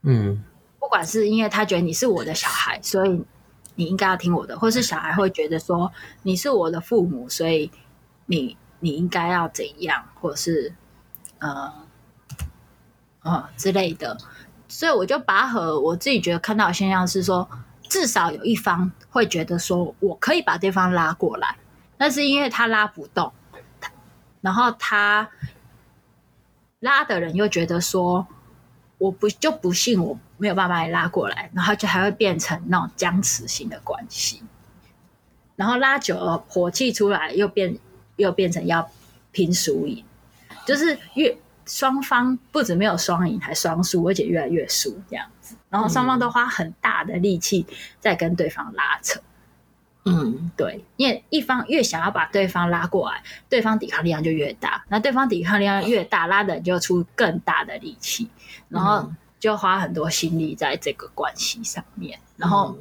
嗯，不管是因为他觉得你是我的小孩，所以你应该要听我的，或是小孩会觉得说你是我的父母，所以你你应该要怎样，或者是呃呃之类的。所以我就拔河，我自己觉得看到的现象是说，至少有一方会觉得说我可以把对方拉过来，但是因为他拉不动，然后他拉的人又觉得说我不就不信我没有办法把你拉过来，然后就还会变成那种僵持性的关系，然后拉久了火气出来，又变又变成要拼输赢，就是越。双方不止没有双赢，还双输，而且越来越输这样子。然后双方都花很大的力气在跟对方拉扯。嗯，对，因为一方越想要把对方拉过来，对方抵抗力量就越大。那对方抵抗力量越大，拉的人就出更大的力气，然后就花很多心力在这个关系上面。然后，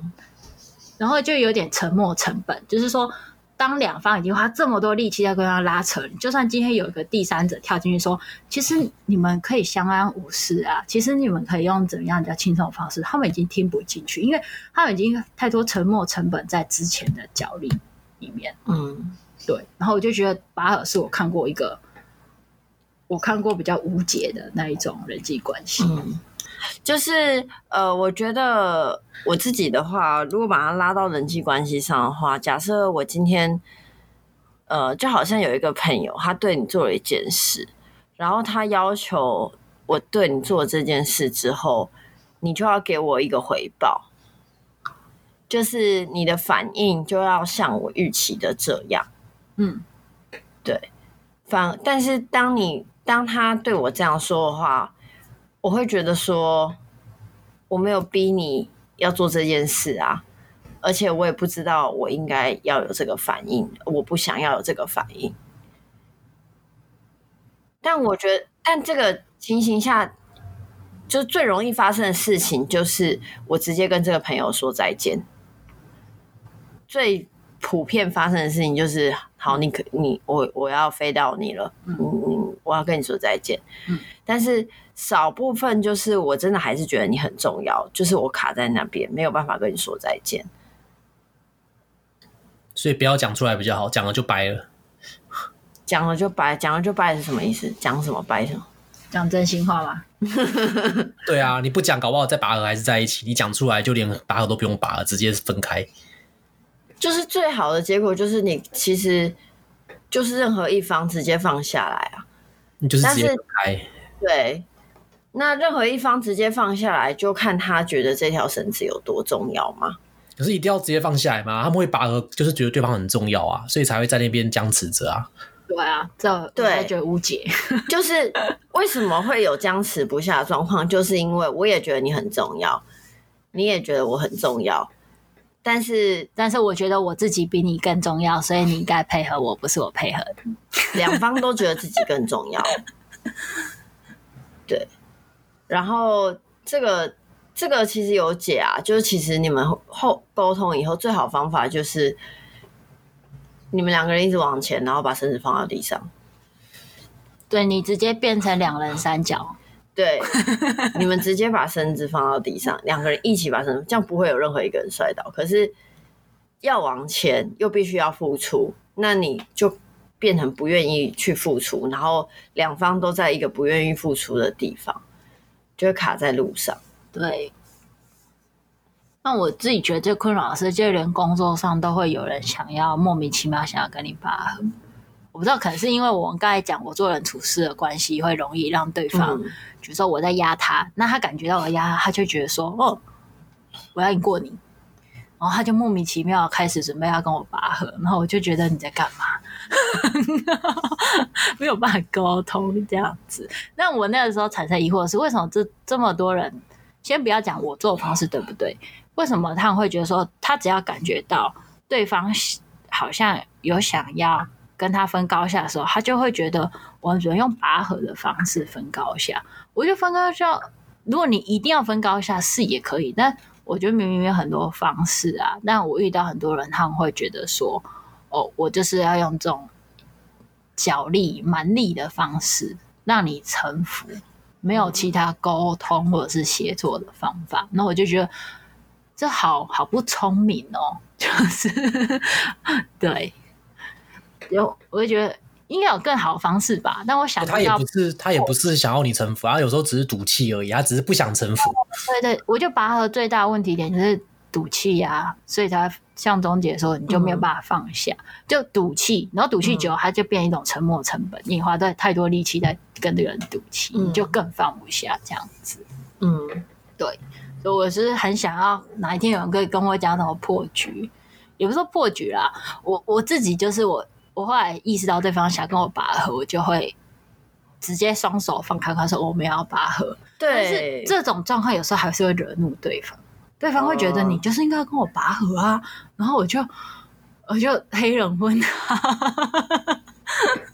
然后就有点沉没成本，就是说。当两方已经花这么多力气在跟他拉扯，就算今天有一个第三者跳进去说：“其实你们可以相安无事啊，其实你们可以用怎么样比较轻松的方式。”他们已经听不进去，因为他们已经太多沉没成本在之前的角力里面。嗯，对。然后我就觉得巴尔是我看过一个，我看过比较无解的那一种人际关系。嗯就是呃，我觉得我自己的话，如果把它拉到人际关系上的话，假设我今天呃，就好像有一个朋友，他对你做了一件事，然后他要求我对你做这件事之后，你就要给我一个回报，就是你的反应就要像我预期的这样。嗯，对。反，但是当你当他对我这样说的话。我会觉得说，我没有逼你要做这件事啊，而且我也不知道我应该要有这个反应，我不想要有这个反应。但我觉得，但这个情形下，就最容易发生的事情就是我直接跟这个朋友说再见。最普遍发生的事情就是，好，你可你我我要飞到你了，嗯嗯，我要跟你说再见，嗯，但是。少部分就是我真的还是觉得你很重要，就是我卡在那边没有办法跟你说再见，所以不要讲出来比较好，讲了就掰了，讲了就掰，讲了就掰是什么意思？讲什么掰什么？讲真心话吗？对啊，你不讲，搞不好再拔河还是在一起；你讲出来，就连拔河都不用拔了，直接分开。就是最好的结果，就是你其实就是任何一方直接放下来啊，你就是直接分开，对。那任何一方直接放下来，就看他觉得这条绳子有多重要吗？可是一定要直接放下来吗？他们会拔河，就是觉得对方很重要啊，所以才会在那边僵持着啊。对啊，这对觉得无解。就是为什么会有僵持不下的状况？就是因为我也觉得你很重要，你也觉得我很重要，但是但是我觉得我自己比你更重要，所以你应该配合我，不是我配合的。两方都觉得自己更重要，对。然后这个这个其实有解啊，就是其实你们后沟通以后最好方法就是你们两个人一直往前，然后把绳子放到地上。对，你直接变成两人三角，对，你们直接把绳子放到地上，两个人一起把绳子，这样不会有任何一个人摔倒。可是要往前又必须要付出，那你就变成不愿意去付出，然后两方都在一个不愿意付出的地方。就会卡在路上。对，那我自己觉得最困扰的是，就连工作上都会有人想要莫名其妙想要跟你拔河。我不知道，可能是因为我们刚才讲我做人处事的关系，会容易让对方，嗯、比如说我在压他，那他感觉到我压他，他就觉得说：“哦，我要赢过你。”然后他就莫名其妙开始准备要跟我拔河，然后我就觉得你在干嘛？没有办法沟通这样子。那我那个时候产生疑惑的是，为什么这这么多人，先不要讲我做的方式对不对？为什么他们会觉得说，他只要感觉到对方好像有想要跟他分高下的时候，他就会觉得我只能用拔河的方式分高下。我就分高下，如果你一定要分高下是也可以，但。我觉得明明有很多方式啊，但我遇到很多人，他们会觉得说：“哦，我就是要用这种脚力、蛮力的方式让你臣服，没有其他沟通或者是协作的方法。”那我就觉得这好好不聪明哦，就是 对，有我就觉得应该有更好的方式吧。但我想他也不是他也不是想要你臣服，他有时候只是赌气而已，他只是不想臣服。对对，我就拔河最大的问题点就是赌气呀，所以才像钟姐说，你就没有办法放下，嗯、就赌气，然后赌气久了，它就变一种沉默成本，嗯、你花在太多力气在跟这个人赌气，嗯、你就更放不下这样子。嗯，对，所以我是很想要哪一天有人可以跟我讲怎么破局，也不是说破局啦，我我自己就是我，我后来意识到对方想跟我拔河，我就会直接双手放开，他说我们要拔河。对，但是这种状况有时候还是会惹怒对方。对方会觉得你就是应该要跟我拔河啊，然后我就我就黑人问他。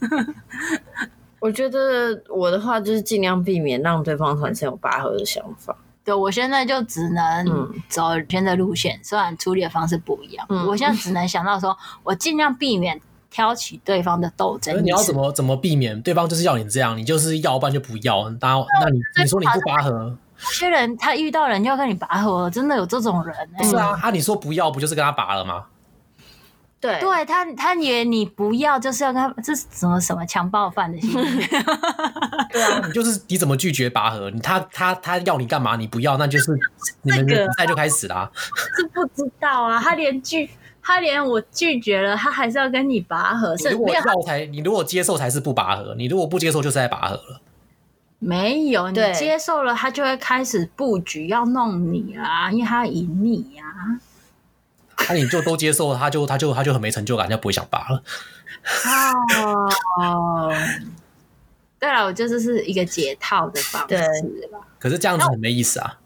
我觉得我的话就是尽量避免让对方产生有拔河的想法。对，我现在就只能走偏的路线，虽然处理的方式不一样。嗯、我现在只能想到说，我尽量避免挑起对方的斗争。你要怎么怎么避免？对方就是要你这样，你就是要不然就不要。那那你你说你不拔河？有些人他遇到人就要跟你拔河，真的有这种人、欸。是啊，他你说不要，不就是跟他拔了吗？对，对他他以为你不要，就是要跟他，这是什么什么强暴犯的心理？对啊，你就是你怎么拒绝拔河？你他他他要你干嘛？你不要，那就是 你们比赛就开始啦、啊。是不知道啊，他连拒他连我拒绝了，他还是要跟你拔河。你如果要才，你如果接受才是不拔河，你如果不接受就是在拔河了。没有，你接受了，他就会开始布局要弄你啊，因为他要赢你呀、啊。那、啊、你就都接受了，他就他就他就很没成就感，就不会想拔了。哦，对了，我就是是一个解套的方式吧。可是这样子很没意思啊。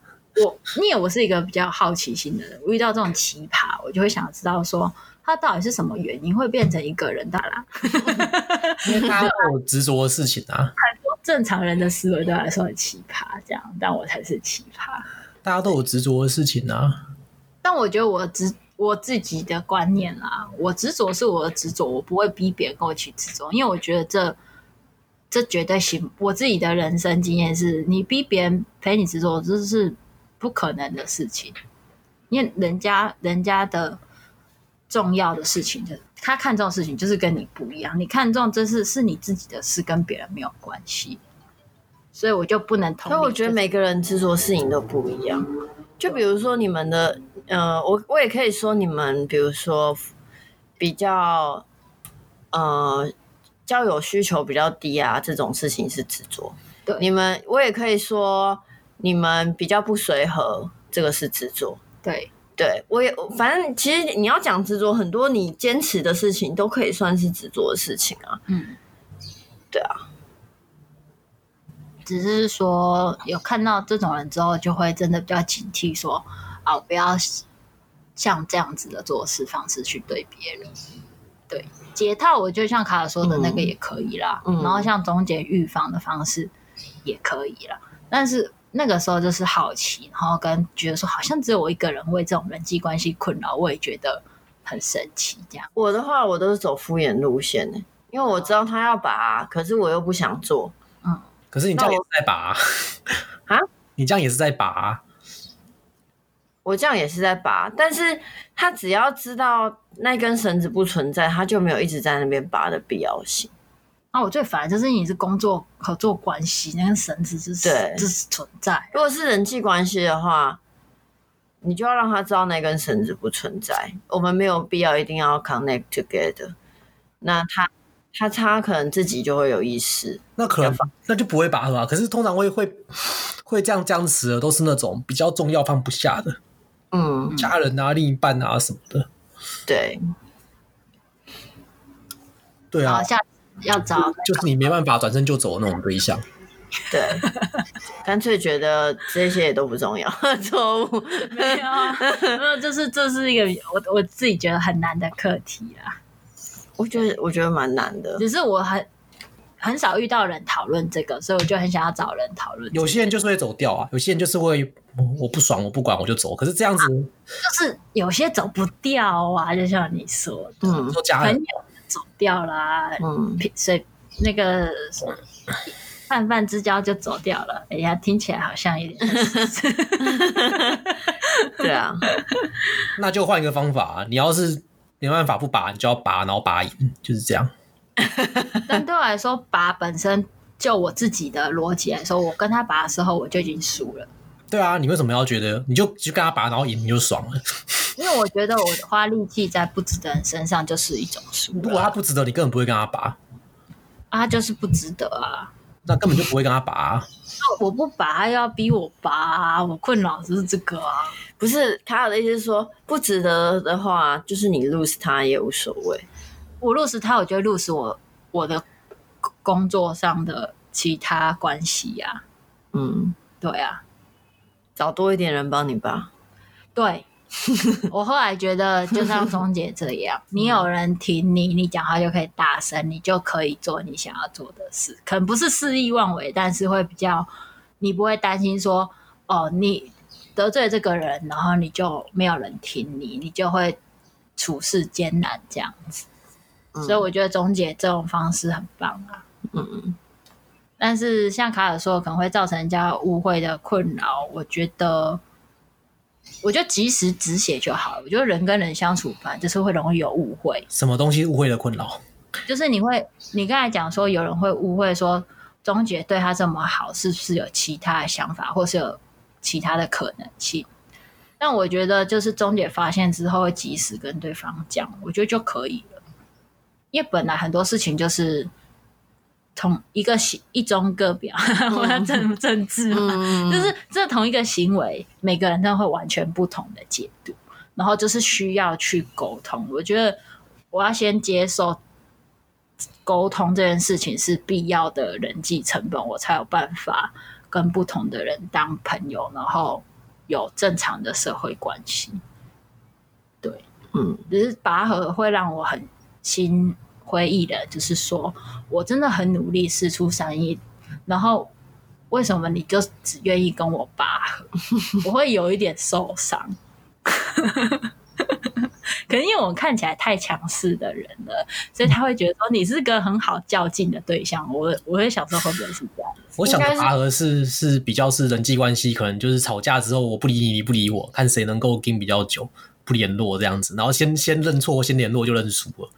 我，因为我是一个比较好奇心的人，我遇到这种奇葩，我就会想知道说他到底是什么原因会变成一个人大啦。因为他有执着的事情啊。很多正常人的思维对他来说很奇葩，这样，但我才是奇葩。大家都有执着的事情啊。但我觉得我执我自己的观念啦，我执着是我的执着，我不会逼别人跟我去执着，因为我觉得这这绝对行。我自己的人生经验是，你逼别人陪你执着，这是不可能的事情，因为人家人家的重要的事情的。他看重的事情就是跟你不一样，你看重这是是你自己的事，跟别人没有关系，所以我就不能同。所以我觉得每个人执着事情都不一样。就比如说你们的，呃，我我也可以说你们，比如说比较，呃，交友需求比较低啊，这种事情是执着。对，你们我也可以说你们比较不随和，这个是执着。对。对，我也反正其实你要讲执着，很多你坚持的事情都可以算是执着的事情啊。嗯，对啊，只是说有看到这种人之后，就会真的比较警惕说，说啊，不要像这样子的做事方式去对别人。对，解套我就像卡尔说的那个也可以啦，嗯、然后像终结预防的方式也可以啦，但是。那个时候就是好奇，然后跟觉得说好像只有我一个人为这种人际关系困扰，我也觉得很神奇。这样我的话，我都是走敷衍路线的，因为我知道他要拔，可是我又不想做。嗯，可是你这样也是在拔啊？啊 你这样也是在拔？我这样也是在拔，但是他只要知道那根绳子不存在，他就没有一直在那边拔的必要性。那、啊、我最烦就是你是工作合作关系，那根绳子就是对，就是存在。如果是人际关系的话，你就要让他知道那根绳子不存在。我们没有必要一定要 connect together。那他他他可能自己就会有意识。那可能那就不会拔河啊。可是通常会会会这样僵持的，都是那种比较重要放不下的，嗯，家人啊、另一半啊什么的。对，对啊。要找、就是你没办法转身就走的那种对象，对，干脆觉得这些也都不重要，错误没有，没有，就是这是一个我我自己觉得很难的课题啊。我觉得我觉得蛮难的，只是我很很少遇到人讨论这个，所以我就很想要找人讨论、这个。有些人就是会走掉啊，有些人就是会我不爽我不管我就走，可是这样子、啊、就是有些走不掉啊，就像你说的，说家人。走掉啦，嗯，所以那个泛泛之交就走掉了。哎呀，听起来好像有点…… 对啊，那就换一个方法，你要是没办法不拔，你就要拔，然后拔赢，就是这样。但对我来说，拔本身就我自己的逻辑来说，我跟他拔的时候，我就已经输了。对啊，你为什么要觉得你就就跟他拔，然后赢你就爽了？因为我觉得我花力气在不值得人身上就是一种输。如果他不值得，你根本不会跟他拔。啊，他就是不值得啊。那根本就不会跟他拔啊。那我不拔，他要逼我拔啊，我困扰就是这个啊。不是卡尔的意思是说，不值得的话，就是你 lose 他也无所谓。我 lose 他，我就 lose 我我的工作上的其他关系呀。嗯，对啊。找多一点人帮你吧。对，我后来觉得，就像钟姐这样，你有人挺你，你讲话就可以大声，你就可以做你想要做的事。可能不是肆意妄为，但是会比较，你不会担心说，哦，你得罪这个人，然后你就没有人听你，你就会处事艰难这样子。嗯、所以我觉得钟姐这种方式很棒啊。嗯嗯。但是像卡尔说，可能会造成人家误会的困扰。我觉得，我就及时止血就好了。我觉得人跟人相处反正，就是会容易有误会。什么东西误会的困扰？就是你会，你刚才讲说有人会误会说，钟姐对他这么好，是不是有其他的想法，或是有其他的可能性？但我觉得，就是钟姐发现之后，会及时跟对方讲，我觉得就可以了。因为本来很多事情就是。同一个行一中各表，我要政政治嘛，嗯、就是这同一个行为，每个人都会完全不同的解读，然后就是需要去沟通。我觉得我要先接受沟通这件事情是必要的人际成本，我才有办法跟不同的人当朋友，然后有正常的社会关系。对，嗯，只是拔河会让我很心。回忆的，就是说我真的很努力释出善意，然后为什么你就只愿意跟我拔河？我会有一点受伤，可能因为我看起来太强势的人了，所以他会觉得说你是个很好较劲的对象。我我会想说会不会是这样？我想的拔河是是比较是人际关系，可能就是吵架之后我不理你，你不理我，看谁能够跟比较久不联络这样子，然后先先认错，先联络就认输了。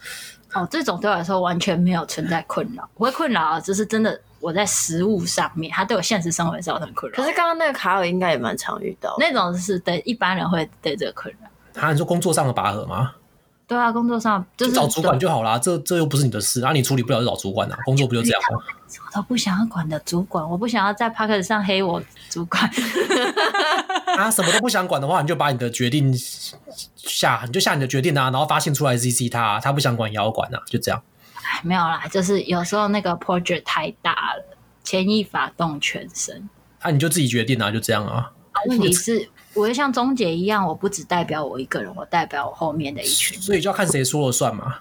哦，这种对我来说完全没有存在困扰，不会困扰啊，就是真的我在食物上面，它对我现实生活造成困扰。可是刚刚那个卡尔应该也蛮常遇到，那种是对一般人会对这个困扰。他你说工作上的拔河吗？对啊，工作上就是找主管就好啦，这这又不是你的事啊，你处理不了就找主管啊，工作不就这样吗？我都不想要管的主管，我不想要在 Podcast 上黑我主管。啊，什么都不想管的话，你就把你的决定下，你就下你的决定啊，然后发现出来 ZC 他，他不想管也要管啊，就这样。哎，没有啦，就是有时候那个 project 太大了，牵一发动全身。啊，你就自己决定啊，就这样啊。问题是。我就像钟姐一样，我不只代表我一个人，我代表我后面的一群，所以就要看谁说了算嘛。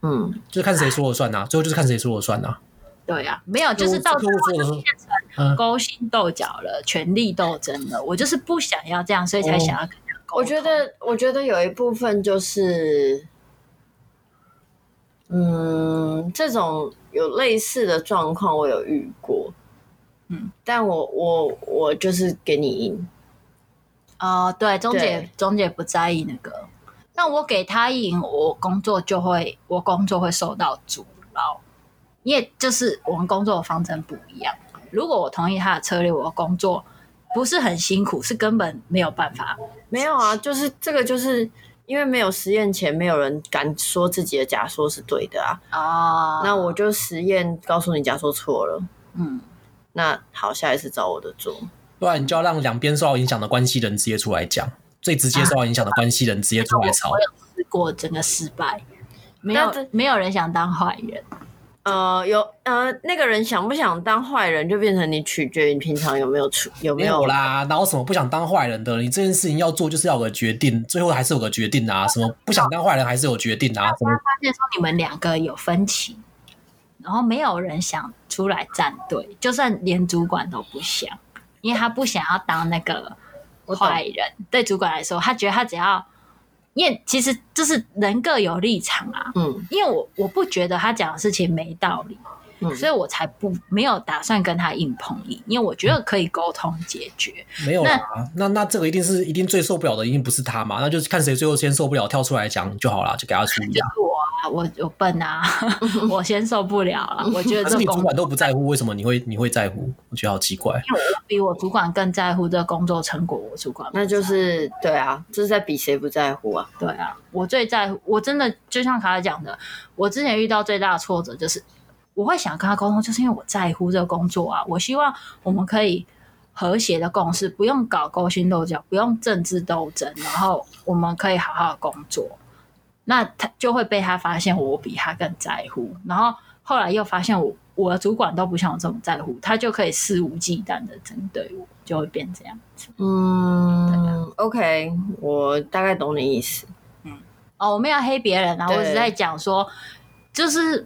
嗯，就看谁说了算呐、啊，最后就是看谁说了算呐、啊。对啊，没有，就是到最后就变成勾心斗角了，嗯、权力斗争了。我就是不想要这样，所以才想要跟他沟通。我觉得，我觉得有一部分就是，嗯，这种有类似的状况我有遇过，嗯，但我我我就是给你赢。哦、呃，对，钟姐，钟姐不在意那个，那我给他赢，我工作就会，我工作会受到阻挠，因为就是我们工作的方针不一样。如果我同意他的策略，我的工作不是很辛苦，是根本没有办法。没有啊，就是这个，就是因为没有实验前，没有人敢说自己的假说是对的啊。哦，那我就实验告诉你假说错了。嗯，那好，下一次找我的做。不然你就要让两边受到影响的关系人直接出来讲，最直接受到影响的关系人直接出来吵。啊、我有试过整个失败，没有没有人想当坏人。呃，有呃，那个人想不想当坏人，就变成你取决于你平常有没有出有没有，没有啦。哪有什么不想当坏人的？你这件事情要做，就是要有个决定，最后还是有个决定啊。什么不想当坏人，还是有决定啊？怎么发现说你们两个有分歧，然后没有人想出来站队，就算连主管都不想。因为他不想要当那个坏人，对主管来说，他觉得他只要，因为其实这是人各有立场啊。嗯，因为我我不觉得他讲的事情没道理，嗯、所以我才不没有打算跟他硬碰硬，因为我觉得可以沟通解决。没有啦，那那那这个一定是一定最受不了的，一定不是他嘛？那就是看谁最后先受不了，跳出来讲就好了，就给他处理。就是我啊，我我笨啊，我先受不了了。我觉得这主管都不在乎，为什么你会你会在乎？我觉得好奇怪。因为我比我主管更在乎这个工作成果，我主管那就是对啊，这、就是在比谁不在乎啊？对啊，我最在乎，我真的就像卡卡讲的，我之前遇到最大的挫折就是。我会想跟他沟通，就是因为我在乎这个工作啊。我希望我们可以和谐的共事，不用搞勾心斗角，不用政治斗争，然后我们可以好好的工作。那他就会被他发现我比他更在乎，然后后来又发现我我的主管都不像我这么在乎，他就可以肆无忌惮的针对我，就会变这样子。嗯，OK，我大概懂你意思。嗯，哦，我没有黑别人啊，我只是在讲说，就是。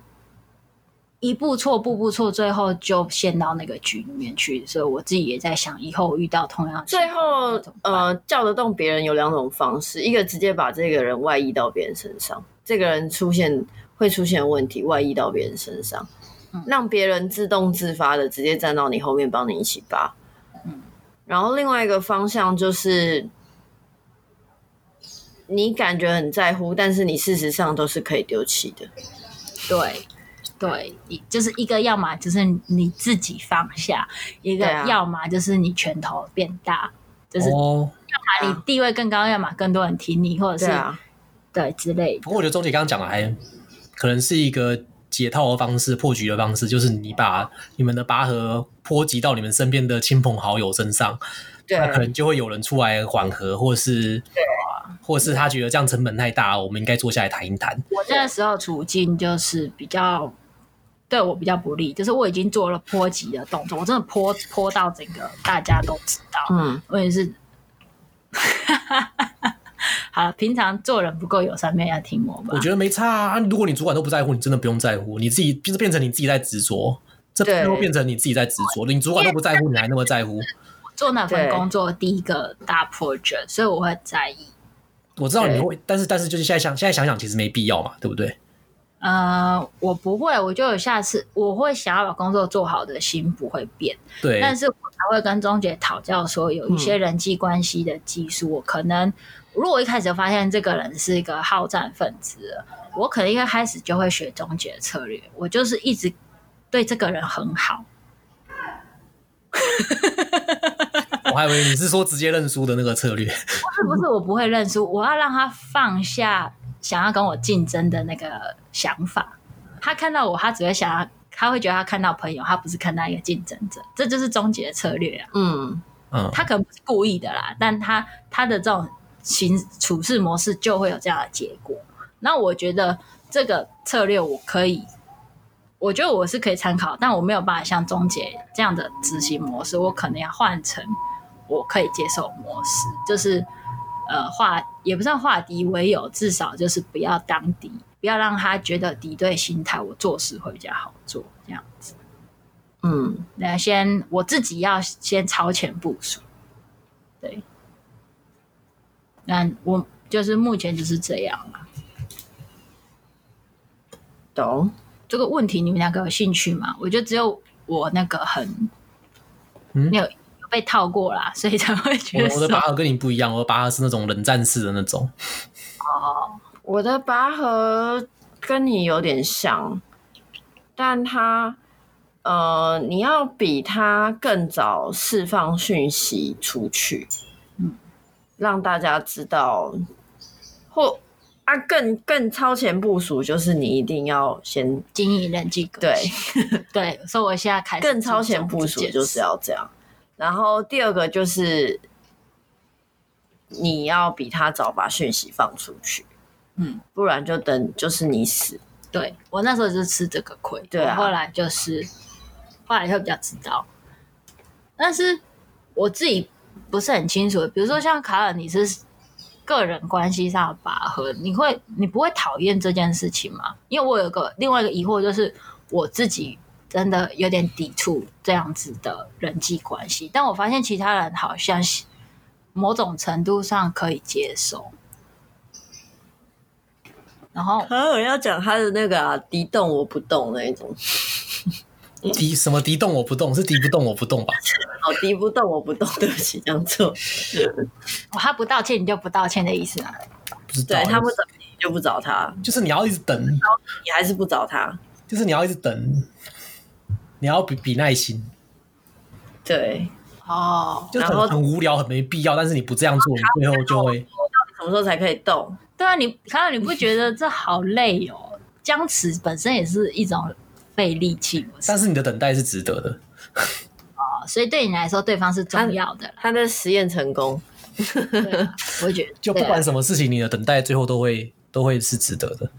一步错，步步错，最后就陷到那个局里面去。所以我自己也在想，以后遇到同样最后呃叫得动别人有两种方式，一个直接把这个人外溢到别人身上，这个人出现会出现问题，外溢到别人身上，嗯、让别人自动自发的直接站到你后面帮你一起扒。嗯，然后另外一个方向就是你感觉很在乎，但是你事实上都是可以丢弃的。对。对，就是一个，要么就是你自己放下；一个，要么就是你拳头变大，就是要么你地位更高，要么更多人听你，或者是对，之类的。不过我觉得钟姐刚刚讲的还可能是一个解套的方式、破局的方式，就是你把你们的拔河波及到你们身边的亲朋好友身上，对，那可能就会有人出来缓和，或是对，或是他觉得这样成本太大，我们应该坐下来谈一谈。我那时候处境就是比较。对我比较不利，就是我已经做了泼及的动作，我真的泼泼到整个大家都知道。嗯，我也是。好了，平常做人不够友善，没人要听我吧？我觉得没差啊。如果你主管都不在乎，你真的不用在乎，你自己就是变成你自己在执着，这最后变成你自己在执着。你主管都不在乎，你还那么在乎？做那份工作第一个大 project，，所以我会在意。我知道你会，但是但是就是现在想现在想想，其实没必要嘛，对不对？呃，我不会，我就有下次我会想要把工作做好的心不会变，对。但是我才会跟钟姐讨教说，有一些人际关系的技术，我可能如果一开始就发现这个人是一个好战分子，我可能一开始就会学钟姐的策略，我就是一直对这个人很好。我还以为你是说直接认输的那个策略，不是不是，我不会认输，我要让他放下。想要跟我竞争的那个想法，他看到我，他只会想要，他会觉得他看到朋友，他不是看到一个竞争者，这就是终结的策略啊。嗯嗯，他可能不是故意的啦，但他他的这种行处事模式就会有这样的结果。那我觉得这个策略我可以，我觉得我是可以参考，但我没有办法像终结这样的执行模式，我可能要换成我可以接受模式，就是。呃，化也不算化敌为友，至少就是不要当敌，不要让他觉得敌对心态，我做事会比较好做，这样子。嗯，那先我自己要先超前部署，对。那我就是目前就是这样了。懂这个问题，你们两个有兴趣吗？我觉得只有我那个很，嗯没有。嗯被套过啦，所以才会觉得我的拔河跟你不一样，我的拔河是那种冷战式的那种。哦，我的拔河跟你有点像，但他呃，你要比他更早释放讯息出去，嗯，让大家知道，或啊更更超前部署，就是你一定要先经营人际关系。对 对，所以我现在开始更超前部署，就是要这样。然后第二个就是你要比他早把讯息放出去，嗯，不然就等就是你死。对，我那时候就吃这个亏，对啊，后来就是后来会比较知道，但是我自己不是很清楚。比如说像卡尔，你是个人关系上的拔河，你会你不会讨厌这件事情吗？因为我有个另外一个疑惑，就是我自己。真的有点抵触这样子的人际关系，但我发现其他人好像某种程度上可以接受。然后，还有人要讲他的那个啊，敌动我不动那一种。敌什么敌动我不动，是敌不动我不动吧？哦，敌不动我不动，对不起，这样做。哦，他不道歉你就不道歉的意思啊？不知道，对他不找你就不找他，就是你要一直等，你还是不找他，就是你要一直等，你要比比耐心。对，哦，就很很无聊，很没必要，但是你不这样做，你最后就会。什么时候才可以动？对啊，你看到你不觉得这好累哦？僵持本身也是一种费力气，但是你的等待是值得的。哦，所以对你来说，对方是重要的。他的实验成功，我觉得 就不管什么事情，你的等待最后都会都会是值得的。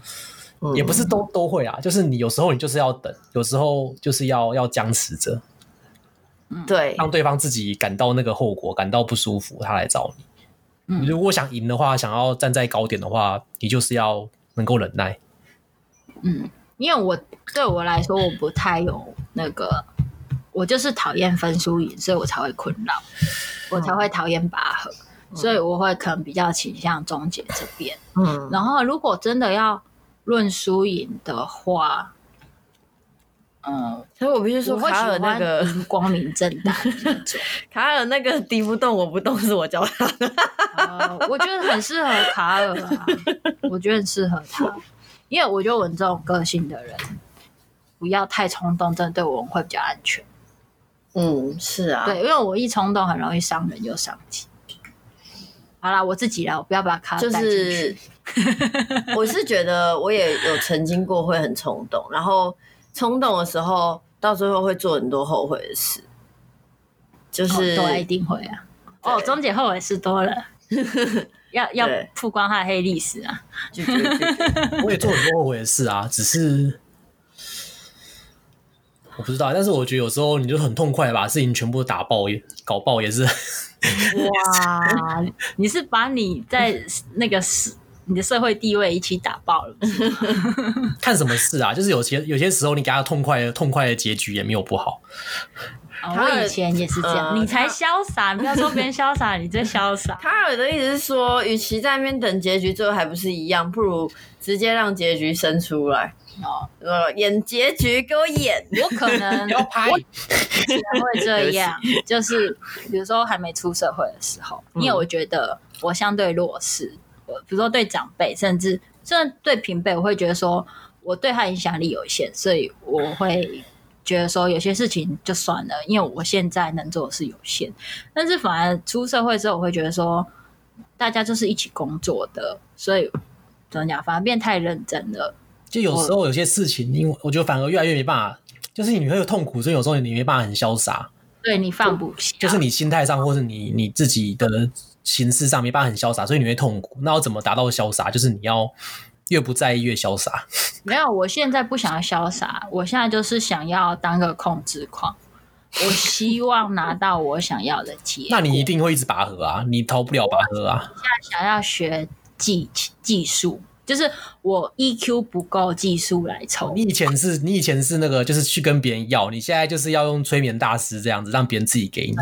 嗯、也不是都都会啊，就是你有时候你就是要等，有时候就是要要僵持着。对，让对方自己感到那个后果，感到不舒服，他来找你。你如果想赢的话，想要站在高点的话，你就是要能够忍耐。嗯，因为我对我来说，我不太有那个，我就是讨厌分输赢，所以我才会困扰，我才会讨厌拔河，嗯、所以我会可能比较倾向终结这边。嗯，然后如果真的要论输赢的话。嗯，所以我必须说，卡尔那个光明正大 卡尔那个敌不动我不动是我教他的，呃，我觉得很适合卡尔啊，我觉得很适合他，因为我觉得我这种个性的人不要太冲动，真的对我们会比较安全。嗯，是啊，对，因为我一冲动很容易伤人又伤己。好啦，我自己啦，我不要把卡尔带进去。就是、我是觉得我也有曾经过会很冲动，然后。冲动的时候，到最后会做很多后悔的事，就是、哦、对，一定会啊。哦，钟姐后悔事多了，要要曝光他的黑历史啊！我也做很多后悔的事啊，只是我不知道。但是我觉得有时候你就很痛快把事情全部打爆，搞爆也是。哇，你是把你在那个时。你的社会地位一起打爆了，看什么事啊？就是有些有些时候，你给他痛快的痛快的结局也没有不好。哦、我以前也是这样，呃、你才潇洒，你不要说别人潇洒，你最潇洒。卡尔的意思是说，与其在那边等结局，最后还不是一样，不如直接让结局生出来。哦，呃，演结局给我演，我可能 要拍，会这样，就是比如说还没出社会的时候，嗯、因为我觉得我相对弱势。比如说对长辈，甚至甚至对平辈，我会觉得说我对他影响力有限，所以我会觉得说有些事情就算了，因为我现在能做的是有限。但是反而出社会之后，我会觉得说大家就是一起工作的，所以怎么讲，反而变太认真了。就有时候有些事情，因为我觉得反而越来越没办法，就是你会有痛苦，所以有时候你没办法很潇洒。对，你放不下，就是你心态上，或是你你自己的。形式上没办法很潇洒，所以你会痛苦。那要怎么达到潇洒？就是你要越不在意越潇洒。没有，我现在不想要潇洒，我现在就是想要当个控制狂。我希望拿到我想要的结果。那你一定会一直拔河啊，你逃不了拔河啊。我现在想要学技技术。就是我 EQ 不够，技术来抽。你以前是，你以前是那个，就是去跟别人要，你现在就是要用催眠大师这样子，让别人自己给你。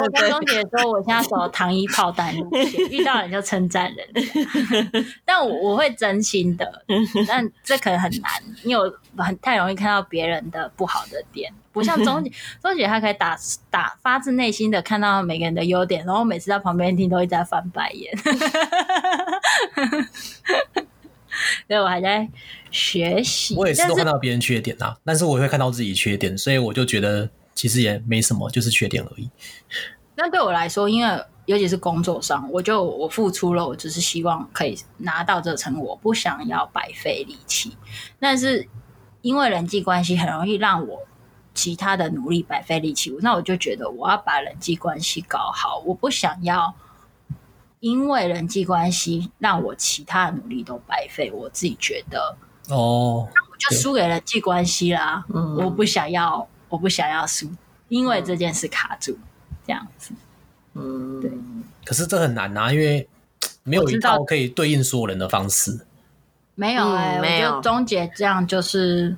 我跟钟姐说，我现在走糖衣炮弹路线，遇到人就称赞人。但我我会真心的，但这可能很难，因为我很太容易看到别人的不好的点。不像钟姐，钟姐她可以打打发自内心的看到每个人的优点，然后每次在旁边听都一直在翻白眼。所以我还在学习。我也是都看到别人缺点啊，但是我也会看到自己缺点，所以我就觉得其实也没什么，就是缺点而已。那对我来说，因为尤其是工作上，我就我付出了，我只是希望可以拿到这个成果，不想要白费力气。但是因为人际关系很容易让我。其他的努力白费力气，那我就觉得我要把人际关系搞好，我不想要因为人际关系让我其他的努力都白费。我自己觉得哦，那我就输给人际关系啦。嗯，我不想要，我不想要输，因为这件事卡住，这样子。嗯，对。可是这很难啊，因为没有一套可以对应所有人的方式。没有哎、欸，没有。我觉得终结这样就是。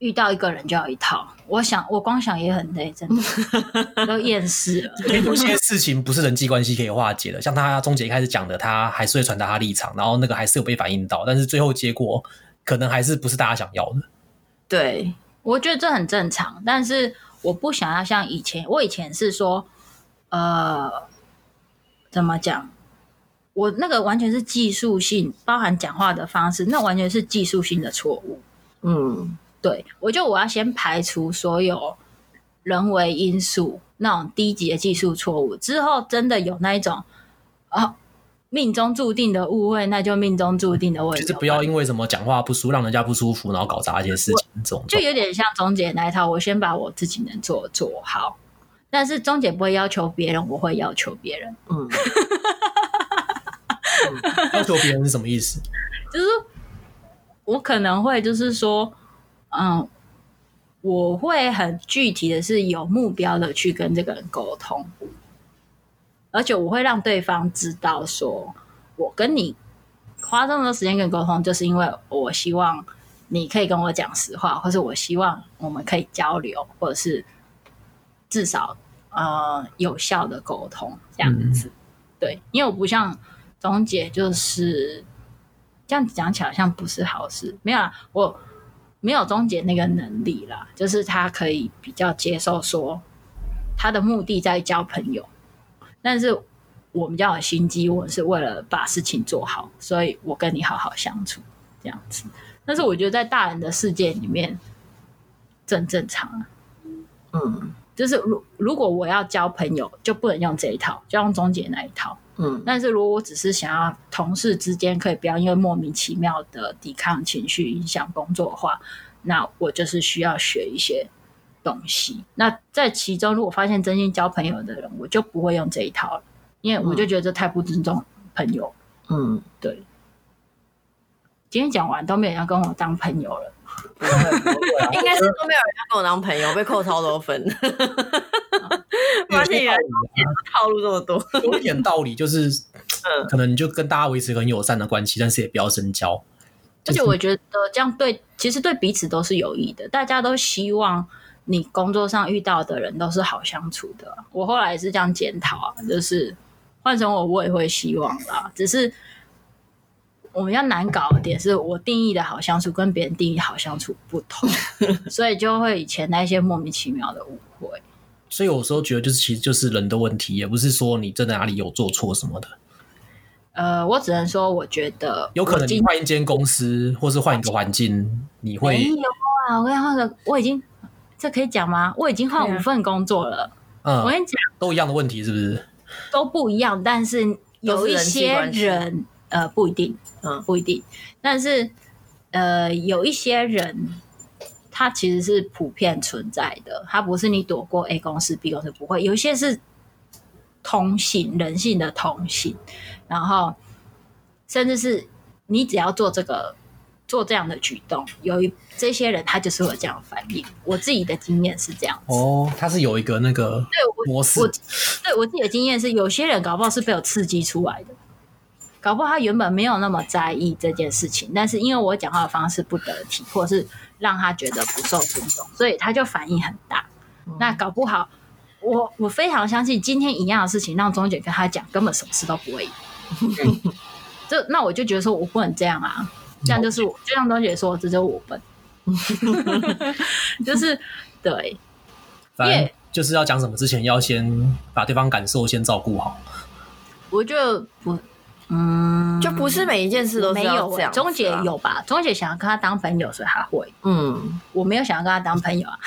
遇到一个人就要一套，我想我光想也很累，真的 都厌世了。有些事情不是人际关系可以化解的，像他终结一开始讲的，他还是会传达他立场，然后那个还是有被反映到，但是最后结果可能还是不是大家想要的。对，我觉得这很正常，但是我不想要像以前，我以前是说，呃，怎么讲？我那个完全是技术性，包含讲话的方式，那完全是技术性的错误。嗯，对，我就我要先排除所有人为因素那种低级的技术错误，之后真的有那一种啊命中注定的误会，那就命中注定的问题。就是不要因为什么讲话不舒服，让人家不舒服，然后搞砸一些事情。这种就有点像钟姐那一套，我先把我自己能做做好，但是钟姐不会要求别人，我会要求别人。嗯，要求别人是什么意思？就是我可能会就是说，嗯，我会很具体的是有目标的去跟这个人沟通，而且我会让对方知道说，我跟你花这么多时间跟你沟通，就是因为我希望你可以跟我讲实话，或是我希望我们可以交流，或者是至少呃有效的沟通这样子。嗯、对，因为我不像钟姐，就是。这样讲起来好像不是好事。没有啦，我没有终结那个能力啦，就是他可以比较接受说他的目的在交朋友，但是我们比较有心机，我是为了把事情做好，所以我跟你好好相处这样子。但是我觉得在大人的世界里面，正正常。嗯，就是如如果我要交朋友，就不能用这一套，就用中介那一套。嗯，但是如果我只是想要同事之间可以不要因为莫名其妙的抵抗情绪影响工作的话，那我就是需要学一些东西。那在其中，如果发现真心交朋友的人，我就不会用这一套了，因为我就觉得这太不尊重朋友。嗯，对。今天讲完都没有人要跟我当朋友了，应该是都没有人要跟我当朋友，被扣超多分。发现原来套路这么多，有一点道理，就是可能你就跟大家维持很友善的关系，但是也不要深交。而且我觉得这样对，其实对彼此都是有益的。大家都希望你工作上遇到的人都是好相处的。我后来也是这样检讨啊，就是换成我，我也会希望啦。只是。我们要难搞的点是我定义的好相处跟别人定义好相处不同，所以就会以前那些莫名其妙的误会。所以有时候觉得就是其实就是人的问题，也不是说你真的哪里有做错什么的。呃，我只能说我觉得有可能你换一间公司，或是换一个环境，你会没有啊？我跟你换个，我已经这可以讲吗？我已经换五份工作了。嗯，我跟你讲，都一样的问题是不是？都不一样，但是有一些人。呃，不一定，嗯，不一定。但是，呃，有一些人，他其实是普遍存在的，他不是你躲过 A 公司、B 公司不会。有一些是通性，人性的通性，然后甚至是你只要做这个做这样的举动，有一这些人他就是会有这样的反应。我自己的经验是这样子。哦，他是有一个那个模式。对，我，我对我自己的经验是，有些人搞不好是被我刺激出来的。搞不好他原本没有那么在意这件事情，但是因为我讲话的方式不得体，或是让他觉得不受尊重，所以他就反应很大。嗯、那搞不好，我我非常相信，今天一样的事情让钟姐跟他讲，根本什么事都不会有。这那我就觉得说我不能这样啊，这样就是我，就像钟姐说，这就是我笨，就是对，反正就是要讲什么之前要先把对方感受先照顾好。我就不。嗯，就不是每一件事都是要这样，啊。钟姐有吧？钟姐想要跟他当朋友，所以他会。嗯，我没有想要跟他当朋友啊。